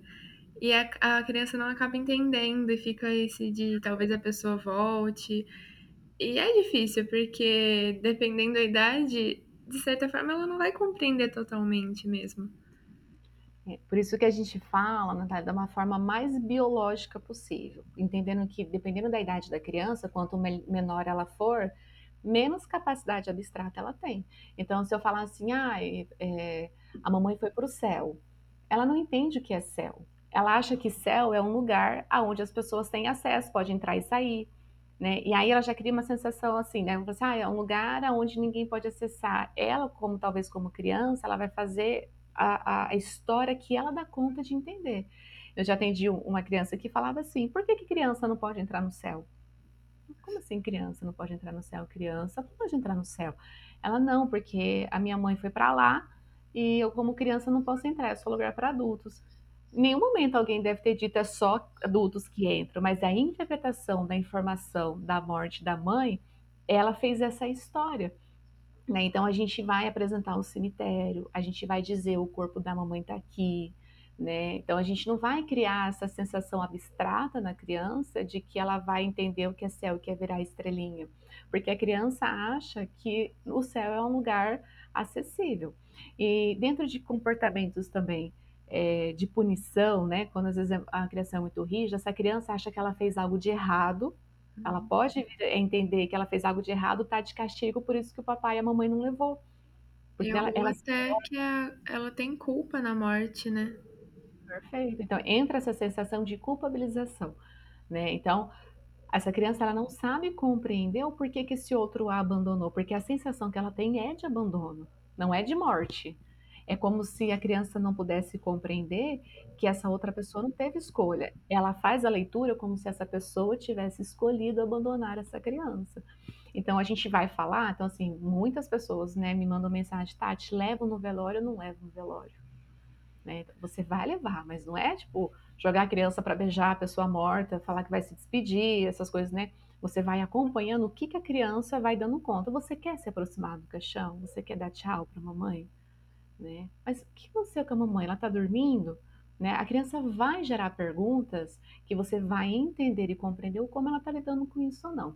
e a, a criança não acaba entendendo e fica esse de talvez a pessoa volte. E é difícil, porque dependendo da idade, de certa forma ela não vai compreender totalmente mesmo. É, por isso que a gente fala, Natália, da uma forma mais biológica possível, entendendo que dependendo da idade da criança, quanto menor ela for, menos capacidade abstrata ela tem. Então, se eu falar assim, ah, é, a mamãe foi para o céu, ela não entende o que é céu. Ela acha que céu é um lugar aonde as pessoas têm acesso, pode entrar e sair. Né? E aí ela já cria uma sensação assim, né? Assim, ah, é um lugar aonde ninguém pode acessar. Ela, como talvez como criança, ela vai fazer a, a história que ela dá conta de entender. Eu já atendi uma criança que falava assim: por que, que criança não pode entrar no céu? Como assim criança não pode entrar no céu? Criança pode entrar no céu. Ela não, porque a minha mãe foi para lá e eu como criança não posso entrar, é só lugar para adultos. Em nenhum momento alguém deve ter dito é só adultos que entram, mas a interpretação da informação da morte da mãe, ela fez essa história. Né? Então a gente vai apresentar um cemitério, a gente vai dizer o corpo da mamãe está aqui, né? Então a gente não vai criar essa sensação abstrata na criança de que ela vai entender o que é céu, o que é virar estrelinha, porque a criança acha que o céu é um lugar acessível. E dentro de comportamentos também é, de punição, né? Quando às vezes a criação é muito rígida, essa criança acha que ela fez algo de errado, ela uhum. pode entender que ela fez algo de errado, tá de castigo, por isso que o papai e a mamãe não levou. Porque ela, ela até que a, ela tem culpa na morte, né? Perfeito. Então, entra essa sensação de culpabilização, né? Então, essa criança ela não sabe compreender o porquê que esse outro a abandonou, porque a sensação que ela tem é de abandono, não é de morte. É como se a criança não pudesse compreender que essa outra pessoa não teve escolha. Ela faz a leitura como se essa pessoa tivesse escolhido abandonar essa criança. Então a gente vai falar, então assim, muitas pessoas, né, me mandam mensagem, Tati, levo no velório ou não levo no velório? Né? Você vai levar, mas não é tipo jogar a criança para beijar a pessoa morta, falar que vai se despedir, essas coisas, né? Você vai acompanhando o que, que a criança vai dando conta. Você quer se aproximar do caixão? Você quer dar tchau para a mamãe? Né? Mas o que aconteceu com a mamãe? Ela está dormindo? Né? A criança vai gerar perguntas que você vai entender e compreender como ela está lidando com isso ou não.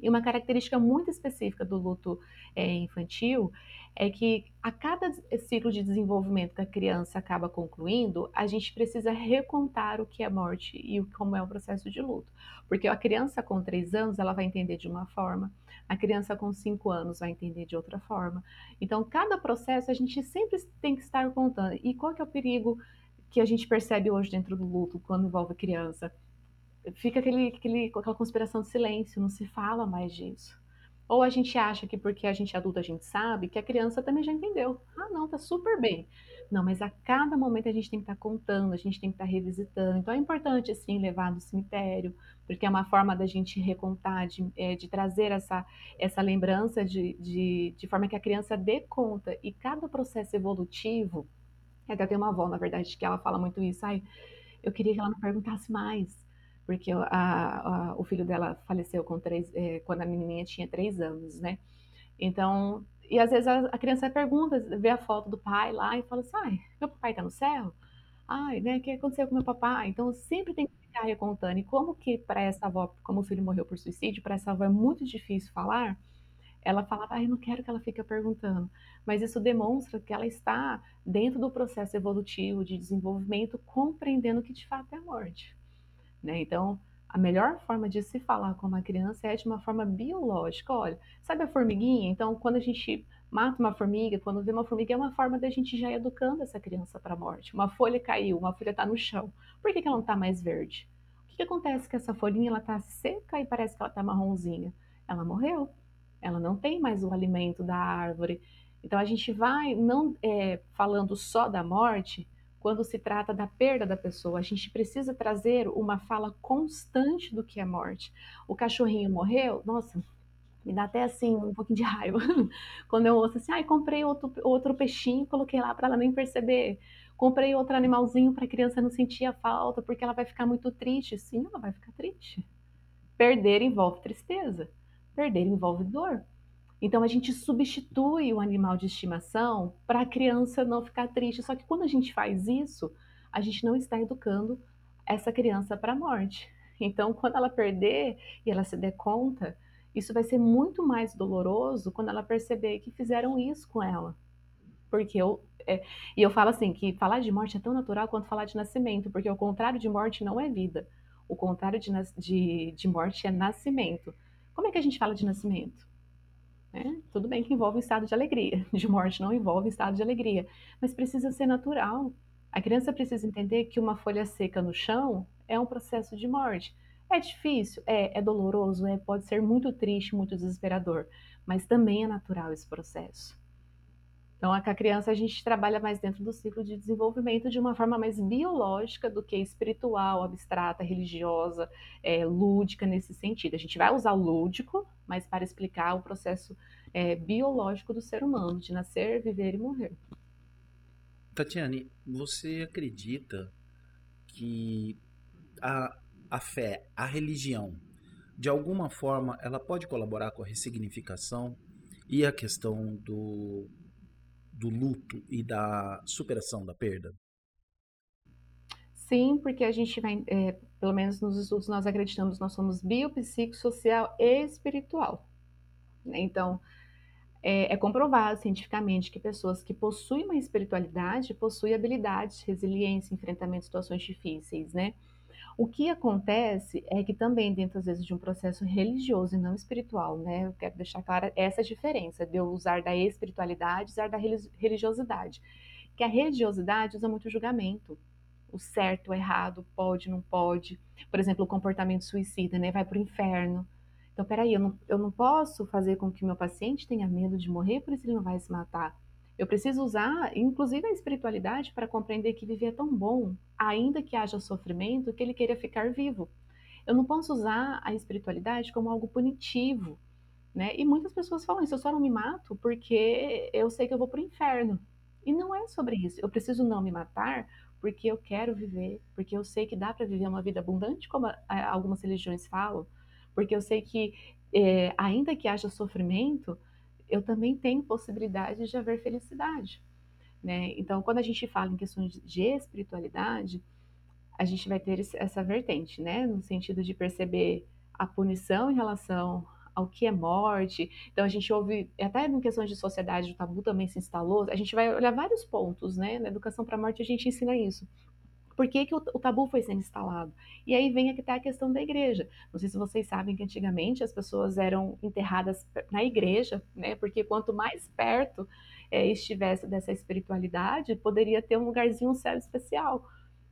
E uma característica muito específica do luto é, infantil é que a cada ciclo de desenvolvimento que a criança acaba concluindo, a gente precisa recontar o que é morte e como é o processo de luto. Porque a criança com três anos, ela vai entender de uma forma, a criança com cinco anos vai entender de outra forma. Então, cada processo a gente sempre tem que estar contando. E qual que é o perigo que a gente percebe hoje dentro do luto quando envolve criança? Fica aquele, aquele, aquela conspiração de silêncio, não se fala mais disso. Ou a gente acha que porque a gente é adulto a gente sabe, que a criança também já entendeu. Ah, não, tá super bem. Não, mas a cada momento a gente tem que estar tá contando, a gente tem que estar tá revisitando. Então é importante, sim, levar no cemitério, porque é uma forma da gente recontar, de, é, de trazer essa, essa lembrança de, de, de forma que a criança dê conta. E cada processo evolutivo, até tem uma avó, na verdade, que ela fala muito isso. Ai, eu queria que ela não perguntasse mais porque a, a, o filho dela faleceu três, é, quando a menininha tinha três anos, né? Então, e às vezes a, a, criança pergunta, vê a foto do pai lá e fala assim, ai, meu papai tá no céu? Ai, né, o que aconteceu com meu papai? Então, sempre tem que ficar recontando. E como que para essa avó, como o filho morreu por suicídio, para essa avó é muito difícil falar, ela fala, ai, eu não quero que ela fique perguntando. Mas isso demonstra que ela está dentro do processo evolutivo de desenvolvimento, compreendendo que de fato é a morte. Né? Então, a melhor forma de se falar com uma criança é de uma forma biológica. Olha, sabe a formiguinha? Então, quando a gente mata uma formiga, quando vê uma formiga, é uma forma da gente já educando essa criança para a morte. Uma folha caiu, uma folha está no chão. Por que, que ela não está mais verde? O que, que acontece com essa folhinha? Ela está seca e parece que ela está marronzinha. Ela morreu. Ela não tem mais o alimento da árvore. Então, a gente vai não é, falando só da morte, quando se trata da perda da pessoa. A gente precisa trazer uma fala constante do que é morte. O cachorrinho morreu, nossa, me dá até assim um pouquinho de raiva. Quando eu ouço assim, ai, comprei outro, outro peixinho, coloquei lá para ela nem perceber. Comprei outro animalzinho para a criança não sentir a falta, porque ela vai ficar muito triste. Sim, ela vai ficar triste. Perder envolve tristeza. Perder envolve dor. Então a gente substitui o animal de estimação para a criança não ficar triste. Só que quando a gente faz isso, a gente não está educando essa criança para a morte. Então, quando ela perder e ela se der conta, isso vai ser muito mais doloroso quando ela perceber que fizeram isso com ela. Porque eu. É, e eu falo assim: que falar de morte é tão natural quanto falar de nascimento, porque o contrário de morte não é vida. O contrário de, de, de morte é nascimento. Como é que a gente fala de nascimento? Né? Tudo bem que envolve um estado de alegria, de morte não envolve um estado de alegria, mas precisa ser natural. A criança precisa entender que uma folha seca no chão é um processo de morte. É difícil, é, é doloroso, é, pode ser muito triste, muito desesperador, mas também é natural esse processo. Então, a criança a gente trabalha mais dentro do ciclo de desenvolvimento de uma forma mais biológica do que espiritual, abstrata, religiosa, é, lúdica nesse sentido. A gente vai usar o lúdico, mas para explicar o processo é, biológico do ser humano, de nascer, viver e morrer. Tatiane, você acredita que a, a fé, a religião, de alguma forma, ela pode colaborar com a ressignificação e a questão do do luto e da superação da perda? Sim, porque a gente vai, é, pelo menos nos estudos nós acreditamos, nós somos biopsicossocial e espiritual. Né? Então, é, é, comprovado cientificamente que pessoas que possuem uma espiritualidade possuem habilidades, resiliência, enfrentamento de situações difíceis, né? O que acontece é que também dentro, às vezes, de um processo religioso e não espiritual, né? Eu quero deixar clara essa diferença de eu usar da espiritualidade usar da religiosidade. Que a religiosidade usa muito julgamento. O certo, o errado, pode, não pode. Por exemplo, o comportamento suicida, né? Vai para o inferno. Então, peraí, eu não, eu não posso fazer com que meu paciente tenha medo de morrer, por isso ele não vai se matar. Eu preciso usar, inclusive, a espiritualidade para compreender que viver é tão bom, ainda que haja sofrimento, que ele queira ficar vivo. Eu não posso usar a espiritualidade como algo punitivo, né? E muitas pessoas falam isso, eu só não me mato porque eu sei que eu vou para o inferno. E não é sobre isso. Eu preciso não me matar porque eu quero viver, porque eu sei que dá para viver uma vida abundante, como algumas religiões falam, porque eu sei que, é, ainda que haja sofrimento, eu também tenho possibilidade de haver felicidade. Né? Então, quando a gente fala em questões de espiritualidade, a gente vai ter essa vertente, né? No sentido de perceber a punição em relação ao que é morte. Então a gente ouve, até em questões de sociedade, o tabu também se instalou. A gente vai olhar vários pontos, né? Na educação para a morte a gente ensina isso. Por que, que o, o, tabu foi sendo instalado? E aí vem aqui a questão da igreja. Não sei se vocês sabem que antigamente as pessoas eram enterradas na igreja, né? Porque quanto mais perto é, estivesse dessa espiritualidade, poderia ter um lugarzinho, um céu especial.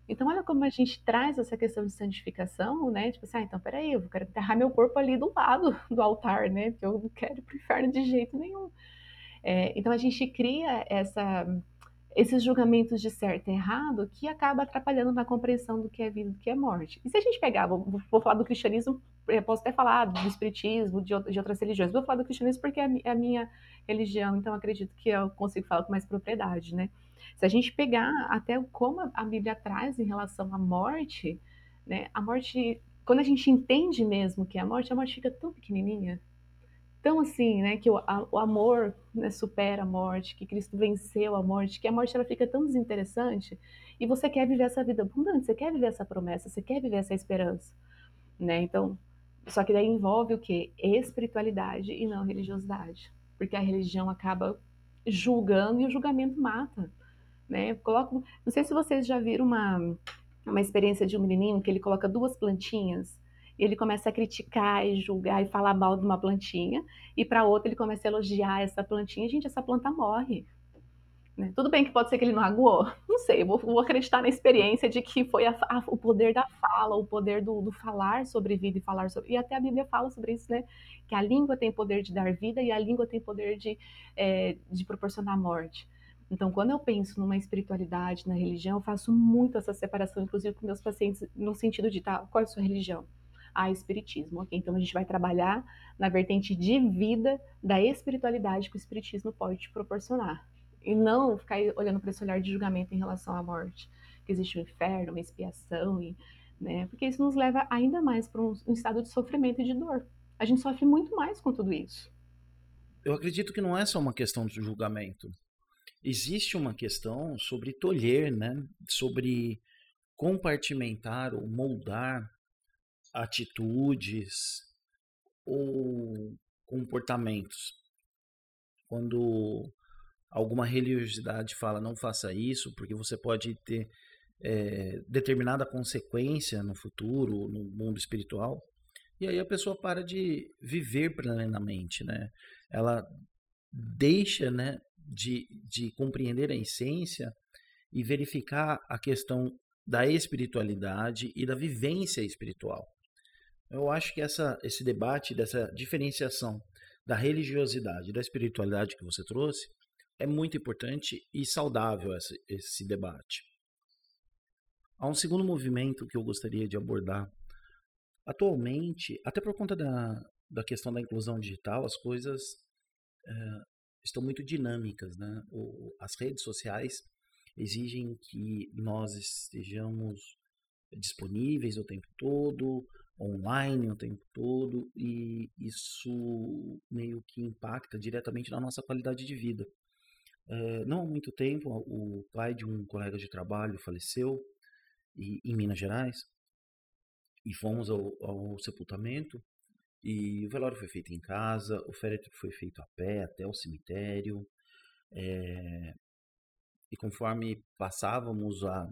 Então, olha como a gente traz essa questão de santificação, né? Tipo assim, ah, então peraí, eu quero enterrar meu corpo ali do lado do altar, né? Porque eu não quero ir pro inferno de jeito nenhum. É, então, a gente cria essa, esses julgamentos de certo e errado que acaba atrapalhando na compreensão do que é vida e do que é morte. E se a gente pegar, vou, vou falar do cristianismo, posso até falar do espiritismo, de, de outras religiões, vou falar do cristianismo porque é, é a minha religião, então acredito que eu consigo falar com mais propriedade, né? Se a gente pegar até como a Bíblia traz em relação à morte, né? A morte, quando a gente entende mesmo que é a morte, a morte fica tão pequenininha, tão assim, né? Que o, a, o amor né, supera a morte, que Cristo venceu a morte, que a morte ela fica tão desinteressante e você quer viver essa vida abundante, você quer viver essa promessa, você quer viver essa esperança, né? Então, só que daí envolve o que? Espiritualidade e não religiosidade, porque a religião acaba julgando e o julgamento mata né? coloco, não sei se vocês já viram uma, uma experiência de um menininho que ele coloca duas plantinhas ele começa a criticar e julgar e falar mal de uma plantinha e para outra ele começa a elogiar essa plantinha, gente, essa planta morre. Né? Tudo bem que pode ser que ele não aguou, não sei, vou, vou acreditar na experiência de que foi a, a, o poder da fala, o poder do, do, falar sobre vida e falar sobre. E até a Bíblia fala sobre isso, né? Que a língua tem poder de dar vida e a língua tem poder de, é, de proporcionar morte. Então, quando eu penso numa espiritualidade, na religião, eu faço muito essa separação, inclusive com meus pacientes, no sentido de, tá, qual é a sua religião? Ah, espiritismo, ok? Então a gente vai trabalhar na vertente de vida da espiritualidade que o espiritismo pode te proporcionar. E não ficar olhando para esse olhar de julgamento em relação à morte, que existe um inferno, uma expiação, e, né? Porque isso nos leva ainda mais para um, um estado de sofrimento e de dor. A gente sofre muito mais com tudo isso. Eu acredito que não é só uma questão de julgamento existe uma questão sobre tolher, né? sobre compartimentar ou moldar atitudes ou comportamentos. Quando alguma religiosidade fala não faça isso, porque você pode ter é, determinada consequência no futuro, no mundo espiritual, e aí a pessoa para de viver plenamente, né? Ela deixa, né, de, de compreender a essência e verificar a questão da espiritualidade e da vivência espiritual. Eu acho que essa, esse debate, dessa diferenciação da religiosidade e da espiritualidade que você trouxe, é muito importante e saudável esse, esse debate. Há um segundo movimento que eu gostaria de abordar. Atualmente, até por conta da, da questão da inclusão digital, as coisas é, estão muito dinâmicas, né? O, as redes sociais exigem que nós estejamos disponíveis o tempo todo, online o tempo todo, e isso meio que impacta diretamente na nossa qualidade de vida. É, não há muito tempo, o pai de um colega de trabalho faleceu e, em Minas Gerais, e fomos ao, ao sepultamento, e o velório foi feito em casa, o féretro foi feito a pé até o cemitério. É, e conforme passávamos, a,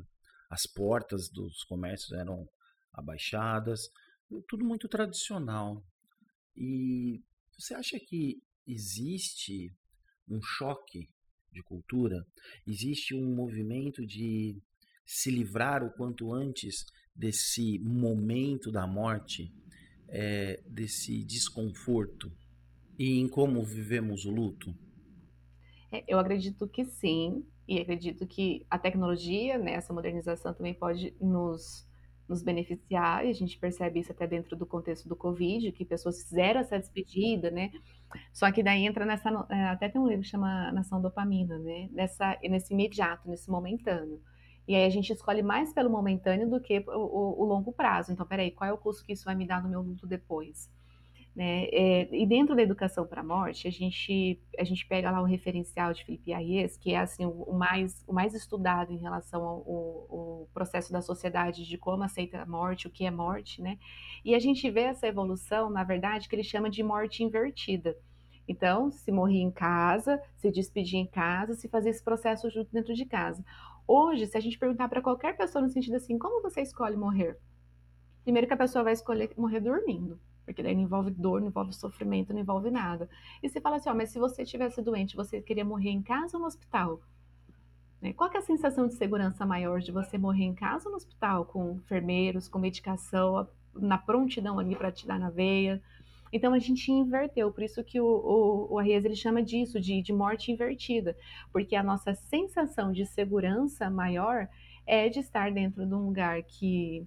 as portas dos comércios eram abaixadas, tudo muito tradicional. E você acha que existe um choque de cultura? Existe um movimento de se livrar o quanto antes desse momento da morte é, desse desconforto e em como vivemos o luto? É, eu acredito que sim, e acredito que a tecnologia, né, essa modernização também pode nos, nos beneficiar, e a gente percebe isso até dentro do contexto do Covid, que pessoas fizeram essa despedida, né? Só que daí entra nessa. É, até tem um livro que chama Nação Dopamina, né? Nessa, nesse imediato, nesse momentâneo. E aí a gente escolhe mais pelo momentâneo do que o, o, o longo prazo. Então, peraí, qual é o custo que isso vai me dar no meu luto depois? Né? É, e dentro da educação para a morte, a gente, a gente pega lá o referencial de Felipe Ayes, que é assim, o, mais, o mais estudado em relação ao, ao, processo da sociedade de como aceita a morte, o que é morte, né? E a gente vê essa evolução, na verdade, que ele chama de morte invertida. Então, se morrer em casa, se despedir em casa, se fazer esse processo junto dentro de casa. Hoje, se a gente perguntar para qualquer pessoa no sentido assim, como você escolhe morrer? Primeiro que a pessoa vai escolher morrer dormindo porque daí não envolve dor, não envolve sofrimento, não envolve nada. E você fala assim, ó, mas se você tivesse doente, você queria morrer em casa ou no hospital? Né? Qual é a sensação de segurança maior de você morrer em casa ou no hospital, com enfermeiros, com medicação, na prontidão ali para te dar na veia? Então a gente inverteu, por isso que o, o, o Arrez, ele chama disso, de, de morte invertida, porque a nossa sensação de segurança maior é de estar dentro de um lugar que,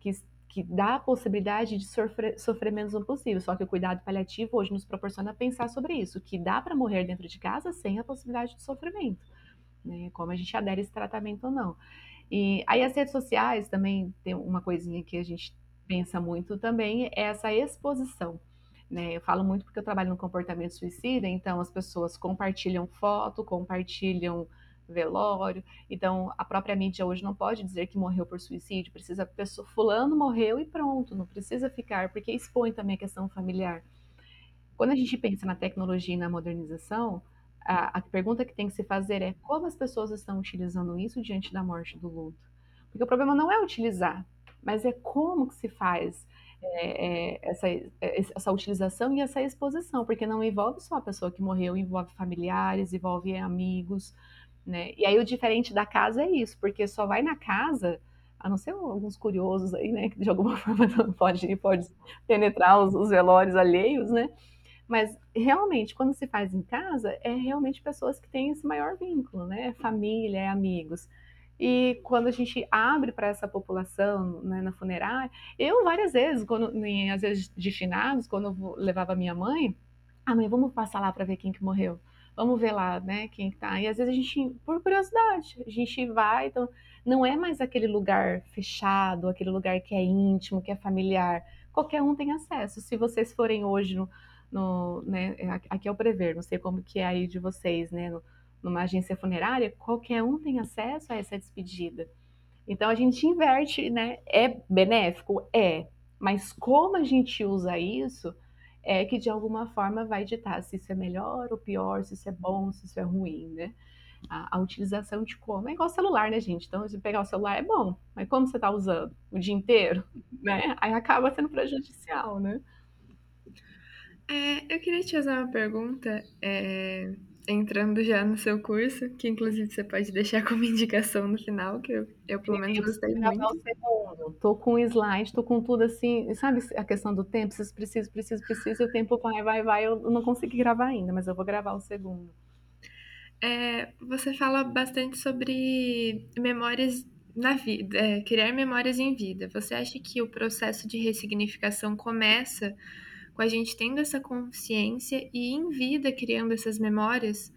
que que dá a possibilidade de sofrer, sofrer menos um possível. Só que o cuidado paliativo hoje nos proporciona pensar sobre isso, que dá para morrer dentro de casa sem a possibilidade de sofrimento, né? Como a gente adere esse tratamento ou não. E aí as redes sociais também tem uma coisinha que a gente pensa muito também, é essa exposição. Né? Eu falo muito porque eu trabalho no comportamento suicida, então as pessoas compartilham foto, compartilham velório. Então, a própria mídia hoje não pode dizer que morreu por suicídio, precisa pessoa fulano morreu e pronto, não precisa ficar, porque expõe também a questão familiar. Quando a gente pensa na tecnologia e na modernização, a, a pergunta que tem que se fazer é como as pessoas estão utilizando isso diante da morte do luto. Porque o problema não é utilizar, mas é como que se faz é, é, essa, é, essa utilização e essa exposição, porque não envolve só a pessoa que morreu, envolve familiares, envolve amigos, né? E aí o diferente da casa é isso, porque só vai na casa, a não ser alguns curiosos aí, né, que de alguma forma não pode, pode penetrar os, os velórios alheios, né? Mas realmente, quando se faz em casa, é realmente pessoas que têm esse maior vínculo, né? Família, é amigos. E quando a gente abre para essa população né, na funerária, eu várias vezes, quando, em, às vezes de finados, quando eu levava minha mãe, ah, mãe, vamos passar lá para ver quem que morreu vamos ver lá, né, quem tá. E às vezes a gente, por curiosidade, a gente vai, então não é mais aquele lugar fechado, aquele lugar que é íntimo, que é familiar. Qualquer um tem acesso. Se vocês forem hoje no, no né, aqui é o prever, não sei como que é aí de vocês, né, no, numa agência funerária, qualquer um tem acesso a essa despedida. Então a gente inverte, né? É benéfico? É. Mas como a gente usa isso, é que de alguma forma vai ditar se isso é melhor ou pior, se isso é bom, se isso é ruim, né? A, a utilização de como é igual celular, né, gente? Então, se pegar o celular é bom, mas como você está usando o dia inteiro, né? Aí acaba sendo prejudicial, né? É, eu queria te fazer uma pergunta. É entrando já no seu curso, que inclusive você pode deixar como indicação no final, que eu, eu pelo menos gostei muito. O segundo. Tô com slide, tô com tudo assim, sabe a questão do tempo? Preciso, preciso, preciso, preciso, e o tempo vai, vai, vai, eu não consegui gravar ainda, mas eu vou gravar o segundo. É, você fala bastante sobre memórias na vida, é, criar memórias em vida. Você acha que o processo de ressignificação começa com a gente tendo essa consciência e em vida criando essas memórias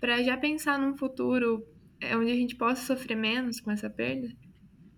para já pensar num futuro é, onde a gente possa sofrer menos com essa perda?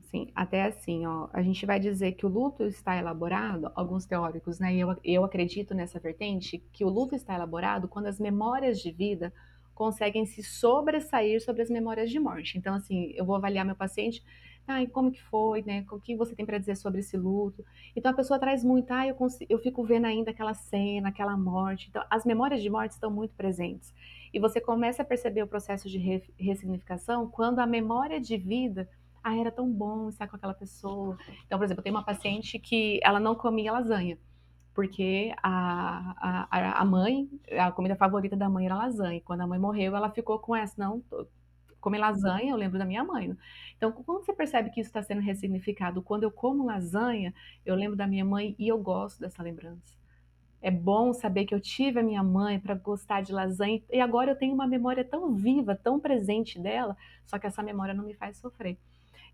Sim, até assim, ó, a gente vai dizer que o luto está elaborado, alguns teóricos, né, e eu, eu acredito nessa vertente, que o luto está elaborado quando as memórias de vida conseguem se sobressair sobre as memórias de morte. Então, assim, eu vou avaliar meu paciente, ah, e como que foi, né? O que você tem para dizer sobre esse luto? Então a pessoa traz muito, ah, eu, consigo, eu fico vendo ainda aquela cena, aquela morte. Então as memórias de morte estão muito presentes. E você começa a perceber o processo de re ressignificação quando a memória de vida, ah, era tão bom estar com aquela pessoa. Então, por exemplo, eu tenho uma paciente que ela não comia lasanha porque a, a, a mãe, a comida favorita da mãe era lasanha. Quando a mãe morreu, ela ficou com essa, não, comer lasanha, eu lembro da minha mãe. Então, quando você percebe que isso está sendo ressignificado, quando eu como lasanha, eu lembro da minha mãe e eu gosto dessa lembrança. É bom saber que eu tive a minha mãe para gostar de lasanha e agora eu tenho uma memória tão viva, tão presente dela, só que essa memória não me faz sofrer.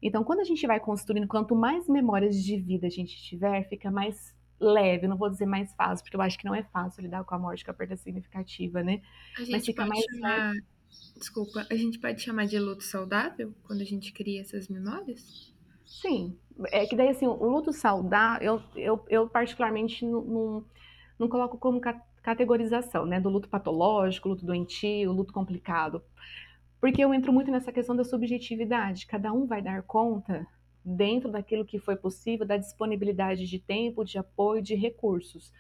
Então, quando a gente vai construindo, quanto mais memórias de vida a gente tiver, fica mais leve, não vou dizer mais fácil, porque eu acho que não é fácil lidar com a morte, com a perda significativa, né? Mas fica mais leve Desculpa, a gente pode chamar de luto saudável quando a gente cria essas memórias? Sim, é que daí assim, o luto saudável, eu, eu, eu particularmente não, não coloco como categorização, né, do luto patológico, luto doentio, luto complicado, porque eu entro muito nessa questão da subjetividade. Cada um vai dar conta dentro daquilo que foi possível, da disponibilidade de tempo, de apoio, de recursos.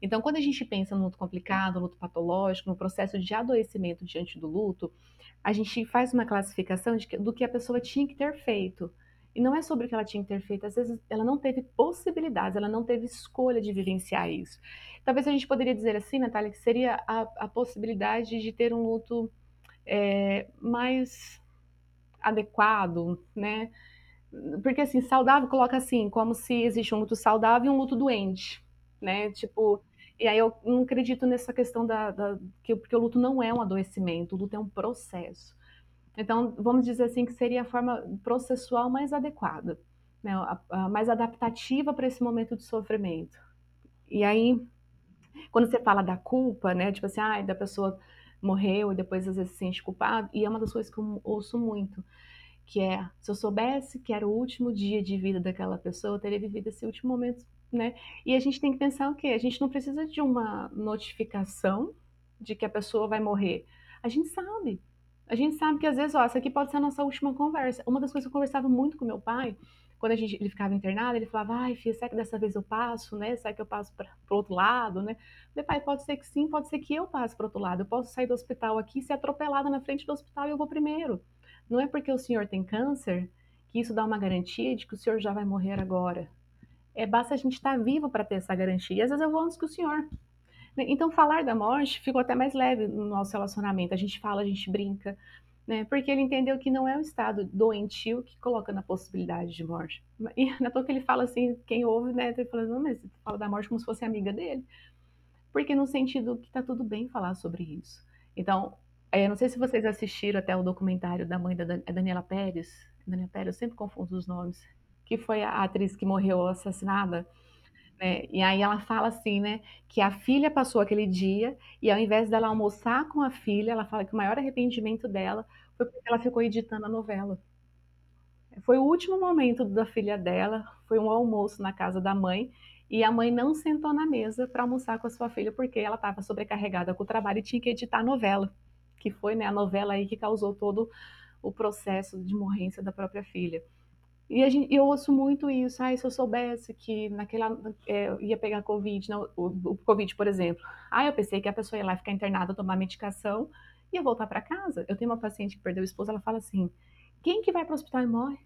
Então, quando a gente pensa no luto complicado, no luto patológico, no processo de adoecimento diante do luto, a gente faz uma classificação de, do que a pessoa tinha que ter feito. E não é sobre o que ela tinha que ter feito, às vezes ela não teve possibilidades, ela não teve escolha de vivenciar isso. Talvez a gente poderia dizer assim, Natália, que seria a, a possibilidade de ter um luto é, mais adequado, né? Porque assim, saudável coloca assim, como se existe um luto saudável e um luto doente, né? Tipo, e aí eu não acredito nessa questão da, da que porque o luto não é um adoecimento, o luto é um processo. Então, vamos dizer assim que seria a forma processual mais adequada, né? a, a mais adaptativa para esse momento de sofrimento. E aí, quando você fala da culpa, né? Tipo assim, ah, da pessoa morreu e depois às vezes se sente culpado, e é uma das coisas que eu ouço muito, que é, se eu soubesse que era o último dia de vida daquela pessoa, eu teria vivido esse último momento, né? E a gente tem que pensar o quê? A gente não precisa de uma notificação de que a pessoa vai morrer. A gente sabe. A gente sabe que às vezes, ó, essa aqui pode ser a nossa última conversa. Uma das coisas que eu conversava muito com meu pai, quando a gente, ele ficava internado, ele falava, ai, filha, será que dessa vez eu passo, né? Será que eu passo para o outro lado, né? Meu pai, pode ser que sim, pode ser que eu passe para outro lado. Eu posso sair do hospital aqui ser atropelada na frente do hospital e eu vou primeiro. Não é porque o senhor tem câncer que isso dá uma garantia de que o senhor já vai morrer agora. É basta a gente estar tá vivo para ter essa garantia. E às vezes eu vou antes que o senhor. Então, falar da morte ficou até mais leve no nosso relacionamento. A gente fala, a gente brinca, né? Porque ele entendeu que não é o estado doentio que coloca na possibilidade de morte. E na toa que ele fala assim, quem ouve, né, ele fala, não, mas fala da morte como se fosse amiga dele. Porque no sentido que tá tudo bem falar sobre isso. Então, é, não sei se vocês assistiram até o documentário da mãe da é Daniela Pérez, Daniela Pérez, eu sempre confundo os nomes, que foi a atriz que morreu assassinada né? E aí ela fala assim, né, que a filha passou aquele dia e ao invés dela almoçar com a filha, ela fala que o maior arrependimento dela foi porque ela ficou editando a novela. Foi o último momento da filha dela, foi um almoço na casa da mãe e a mãe não sentou na mesa para almoçar com a sua filha porque ela estava sobrecarregada com o trabalho e tinha que editar a novela, que foi né, a novela aí que causou todo o processo de morrência da própria filha. E gente, eu ouço muito isso, ah, se eu soubesse que naquela é, ia pegar Covid, não, o, o, Covid, por exemplo. Ah, eu pensei que a pessoa ia lá ficar internada, tomar medicação ia voltar para casa. Eu tenho uma paciente que perdeu o esposo, ela fala assim: quem que vai para o hospital e morre?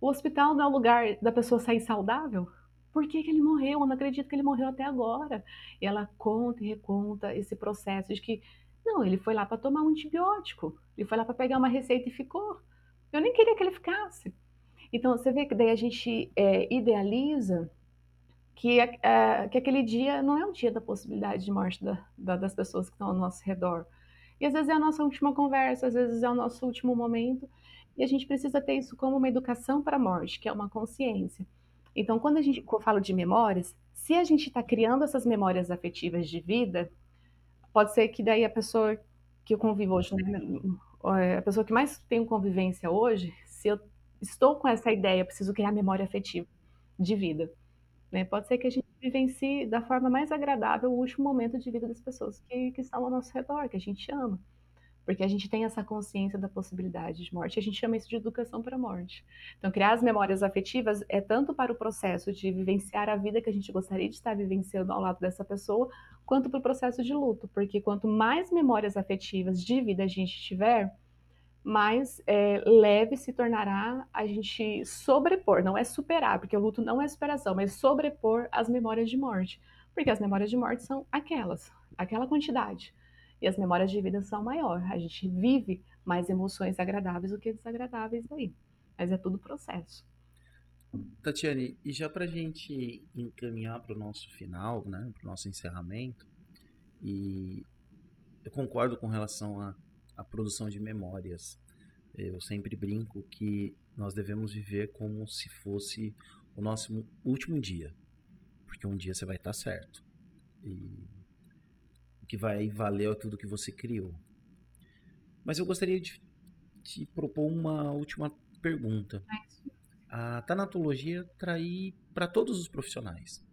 O hospital não é o lugar da pessoa sair saudável? Por que, que ele morreu? Eu não acredito que ele morreu até agora. E ela conta e reconta esse processo de que, não, ele foi lá para tomar um antibiótico, ele foi lá para pegar uma receita e ficou. Eu nem queria que ele ficasse. Então, você vê que daí a gente é, idealiza que, é, que aquele dia não é um dia da possibilidade de morte da, da, das pessoas que estão ao nosso redor. E às vezes é a nossa última conversa, às vezes é o nosso último momento, e a gente precisa ter isso como uma educação para a morte, que é uma consciência. Então, quando a gente quando eu falo de memórias, se a gente está criando essas memórias afetivas de vida, pode ser que daí a pessoa que eu convivo hoje, né, a pessoa que mais tem convivência hoje, se eu estou com essa ideia, preciso criar memória afetiva de vida. Né? Pode ser que a gente vivencie da forma mais agradável o último momento de vida das pessoas que, que estão ao nosso redor, que a gente ama. Porque a gente tem essa consciência da possibilidade de morte, a gente chama isso de educação para a morte. Então, criar as memórias afetivas é tanto para o processo de vivenciar a vida que a gente gostaria de estar vivenciando ao lado dessa pessoa, quanto para o processo de luto. Porque quanto mais memórias afetivas de vida a gente tiver, mais é, leve se tornará a gente sobrepor, não é superar, porque o luto não é superação, mas sobrepor as memórias de morte. Porque as memórias de morte são aquelas, aquela quantidade. E as memórias de vida são maior. A gente vive mais emoções agradáveis do que desagradáveis aí. Mas é tudo processo. Tatiane, e já para a gente encaminhar para o nosso final, né, para o nosso encerramento, e eu concordo com relação a a produção de memórias. Eu sempre brinco que nós devemos viver como se fosse o nosso último dia, porque um dia você vai estar certo. E que vai valer é tudo que você criou. Mas eu gostaria de te propor uma última pergunta. A tanatologia trai para todos os profissionais,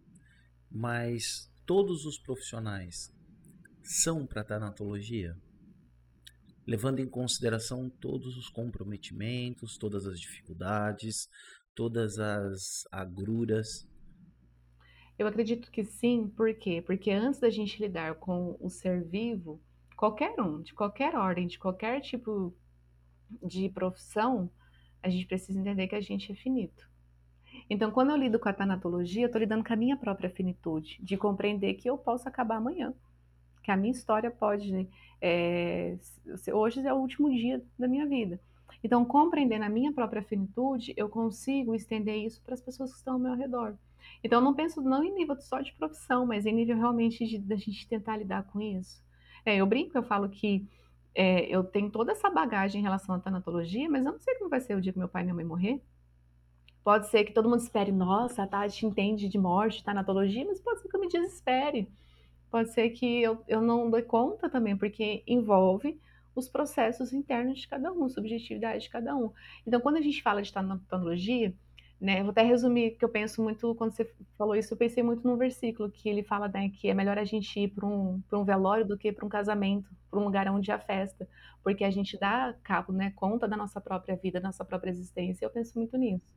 mas todos os profissionais são para a tanatologia? Levando em consideração todos os comprometimentos, todas as dificuldades, todas as agruras? Eu acredito que sim, por quê? Porque antes da gente lidar com o ser vivo, qualquer um, de qualquer ordem, de qualquer tipo de profissão, a gente precisa entender que a gente é finito. Então, quando eu lido com a tanatologia, eu estou lidando com a minha própria finitude, de compreender que eu posso acabar amanhã, que a minha história pode. É, hoje é o último dia da minha vida. Então, compreendendo a minha própria finitude, eu consigo estender isso para as pessoas que estão ao meu redor. Então, não penso não em nível só de profissão, mas em nível realmente da gente tentar lidar com isso. É, eu brinco, eu falo que é, eu tenho toda essa bagagem em relação à tanatologia, mas eu não sei como vai ser o dia que meu pai e minha mãe morrer. Pode ser que todo mundo espere, nossa, a Tati entende de morte, tanatologia, mas pode ser que eu me desespere. Pode ser que eu, eu não dê conta também, porque envolve os processos internos de cada um, subjetividade de cada um. Então, quando a gente fala de tanatologia, né, vou até resumir que eu penso muito, quando você falou isso, eu pensei muito no versículo que ele fala né, que é melhor a gente ir para um, um velório do que para um casamento, para um lugar onde há festa, porque a gente dá cabo, né, conta da nossa própria vida, da nossa própria existência. Eu penso muito nisso.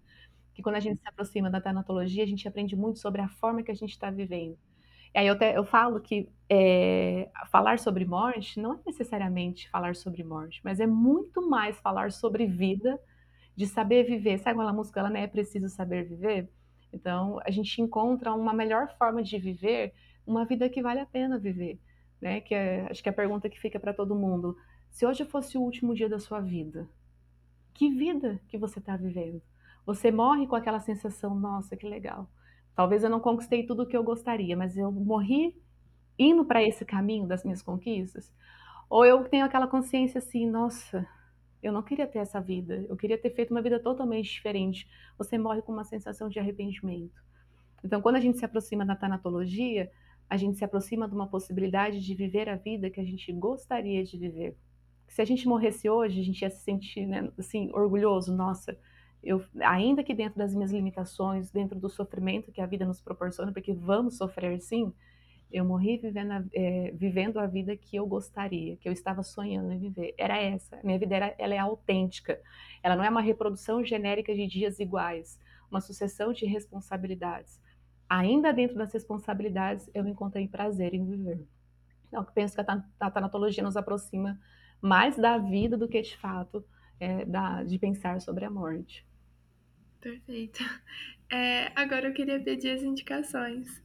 Que quando a gente se aproxima da tanatologia, a gente aprende muito sobre a forma que a gente está vivendo. E aí eu, te, eu falo que é, falar sobre morte não é necessariamente falar sobre morte, mas é muito mais falar sobre vida de saber viver. Sabe aquela música, ela não é preciso saber viver? Então, a gente encontra uma melhor forma de viver uma vida que vale a pena viver, né? Que é, acho que é a pergunta que fica para todo mundo. Se hoje fosse o último dia da sua vida, que vida que você está vivendo? Você morre com aquela sensação, nossa, que legal. Talvez eu não conquistei tudo o que eu gostaria, mas eu morri indo para esse caminho das minhas conquistas. Ou eu tenho aquela consciência assim, nossa, eu não queria ter essa vida, eu queria ter feito uma vida totalmente diferente. Você morre com uma sensação de arrependimento. Então, quando a gente se aproxima da tanatologia, a gente se aproxima de uma possibilidade de viver a vida que a gente gostaria de viver. Se a gente morresse hoje, a gente ia se sentir né, assim, orgulhoso, nossa, eu, ainda que dentro das minhas limitações, dentro do sofrimento que a vida nos proporciona, porque vamos sofrer sim, eu morri vivendo a, é, vivendo a vida que eu gostaria, que eu estava sonhando em viver. Era essa. Minha vida era, ela é autêntica. Ela não é uma reprodução genérica de dias iguais, uma sucessão de responsabilidades. Ainda dentro das responsabilidades, eu encontrei prazer em viver. Então, eu penso que a, tanatologia nos aproxima mais da vida do que, de fato, é, da, de pensar sobre a morte. Perfeito. É, agora eu queria pedir as indicações.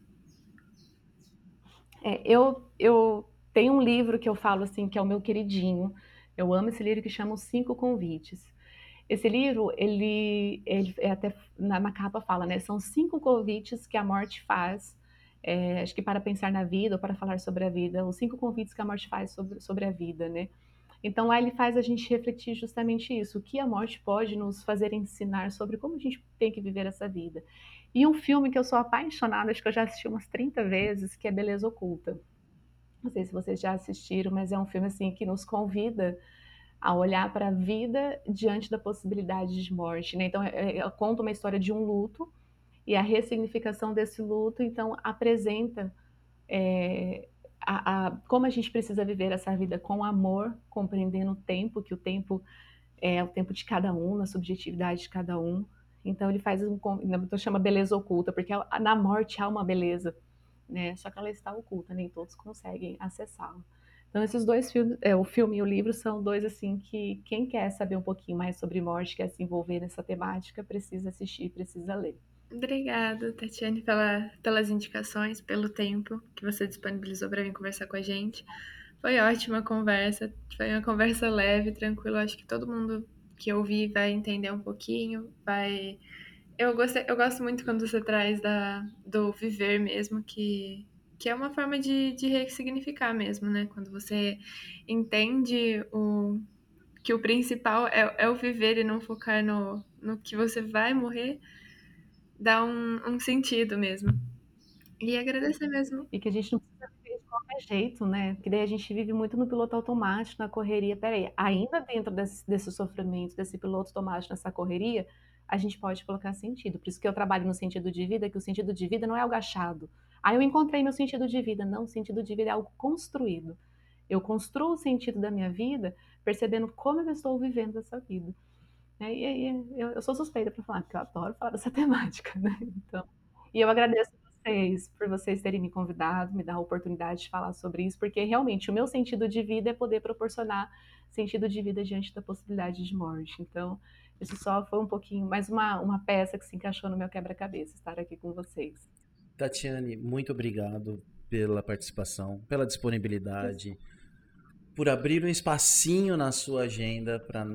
É, eu, eu tenho um livro que eu falo assim, que é o meu queridinho. Eu amo esse livro que chama Os Cinco Convites. Esse livro, ele, ele é até na, na, capa fala, né? São cinco convites que a morte faz, é, acho que para pensar na vida ou para falar sobre a vida, os cinco convites que a morte faz sobre, sobre a vida, né? Então lá ele faz a gente refletir justamente isso, o que a morte pode nos fazer ensinar sobre como a gente tem que viver essa vida. E um filme que eu sou apaixonada, acho que eu já assisti umas 30 vezes, que é Beleza Oculta. Não sei se vocês já assistiram, mas é um filme assim que nos convida a olhar para a vida diante da possibilidade de morte. Né? Então, é, é, conta uma história de um luto e a ressignificação desse luto, então, apresenta é, a, a, como a gente precisa viver essa vida com amor, compreendendo o tempo, que o tempo é o tempo de cada um, na subjetividade de cada um, então ele faz um, então chama beleza oculta, porque na morte há uma beleza, né? Só que ela está oculta, nem todos conseguem acessá-la. Então esses dois filmes, é, o filme e o livro são dois assim que quem quer saber um pouquinho mais sobre morte, quer se envolver nessa temática, precisa assistir, precisa ler. Obrigada, Tatiane, pela, pelas indicações, pelo tempo que você disponibilizou para vir conversar com a gente. Foi ótima a conversa, foi uma conversa leve, tranquila. Acho que todo mundo que ouvir vai entender um pouquinho, vai. Eu, gostei, eu gosto muito quando você traz da, do viver mesmo, que, que é uma forma de, de ressignificar mesmo, né? Quando você entende o, que o principal é, é o viver e não focar no, no que você vai morrer, dá um, um sentido mesmo. E agradecer mesmo. E que a gente não precisa qualquer jeito, né? Porque daí a gente vive muito no piloto automático, na correria. Peraí, ainda dentro desse, desse sofrimento, desse piloto automático, nessa correria, a gente pode colocar sentido. Por isso que eu trabalho no sentido de vida, que o sentido de vida não é algo achado. Aí eu encontrei meu sentido de vida. Não, o sentido de vida é algo construído. Eu construo o sentido da minha vida percebendo como eu estou vivendo essa vida. Né? E aí eu, eu, sou suspeita para falar, porque eu adoro falar dessa temática, né? Então, e eu agradeço vocês por vocês terem me convidado, me dar a oportunidade de falar sobre isso, porque realmente o meu sentido de vida é poder proporcionar sentido de vida diante da possibilidade de morte. Então, isso só foi um pouquinho, mais uma, uma peça que se encaixou no meu quebra-cabeça, estar aqui com vocês. Tatiane, muito obrigado pela participação, pela disponibilidade, por abrir um espacinho na sua agenda para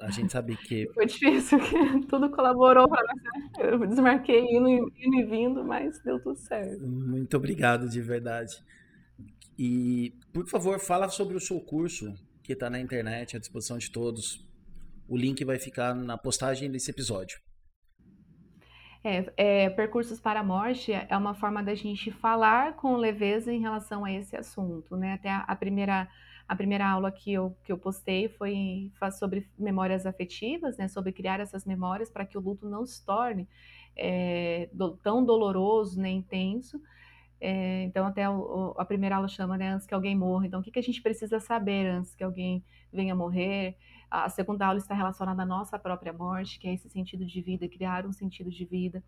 a gente saber que. Foi difícil, que tudo colaborou para você. Eu desmarquei indo, indo e vindo, mas deu tudo certo. Muito obrigado, de verdade. E, por favor, fala sobre o seu curso, que está na internet, à disposição de todos. O link vai ficar na postagem desse episódio. É, é, Percursos para a Morte é uma forma da gente falar com leveza em relação a esse assunto, né? Até a, a primeira a primeira aula que eu, que eu postei foi sobre memórias afetivas, né? Sobre criar essas memórias para que o luto não se torne é, do, tão doloroso nem intenso. É, então, até o, a primeira aula chama, né, antes que alguém morra. Então, o que, que a gente precisa saber antes que alguém venha morrer? A segunda aula está relacionada à nossa própria morte, que é esse sentido de vida, criar um sentido de vida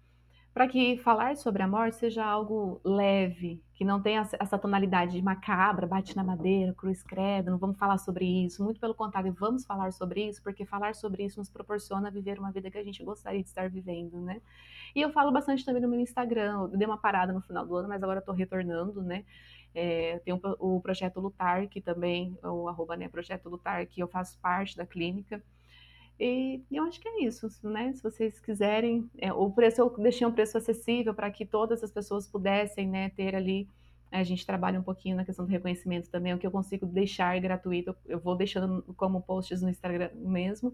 para que falar sobre a morte seja algo leve, que não tenha essa tonalidade de macabra, bate na madeira, cruz credo, não vamos falar sobre isso. Muito pelo contrário, vamos falar sobre isso, porque falar sobre isso nos proporciona viver uma vida que a gente gostaria de estar vivendo, né? E eu falo bastante também no meu Instagram, eu dei uma parada no final do ano, mas agora estou retornando, né? É, tem o Projeto Lutar, que também, o arroba, né, Projeto Lutar, que eu faço parte da clínica, e eu acho que é isso, né? Se vocês quiserem, é, o preço eu deixei um preço acessível para que todas as pessoas pudessem, né, ter ali. A gente trabalha um pouquinho na questão do reconhecimento também, o que eu consigo deixar gratuito, eu vou deixando como posts no Instagram mesmo,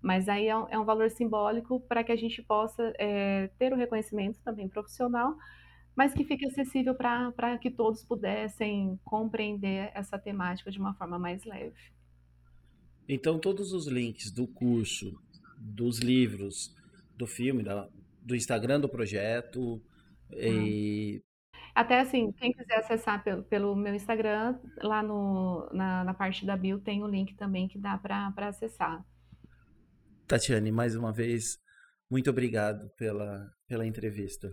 mas aí é um, é um valor simbólico para que a gente possa é, ter o reconhecimento também profissional, mas que fique acessível para que todos pudessem compreender essa temática de uma forma mais leve. Então, todos os links do curso, dos livros, do filme, da, do Instagram do projeto. E... Até assim, quem quiser acessar pelo, pelo meu Instagram, lá no, na, na, parte da bio tem o link também que dá para acessar. Tatiane, mais uma vez, muito obrigado pela, pela entrevista.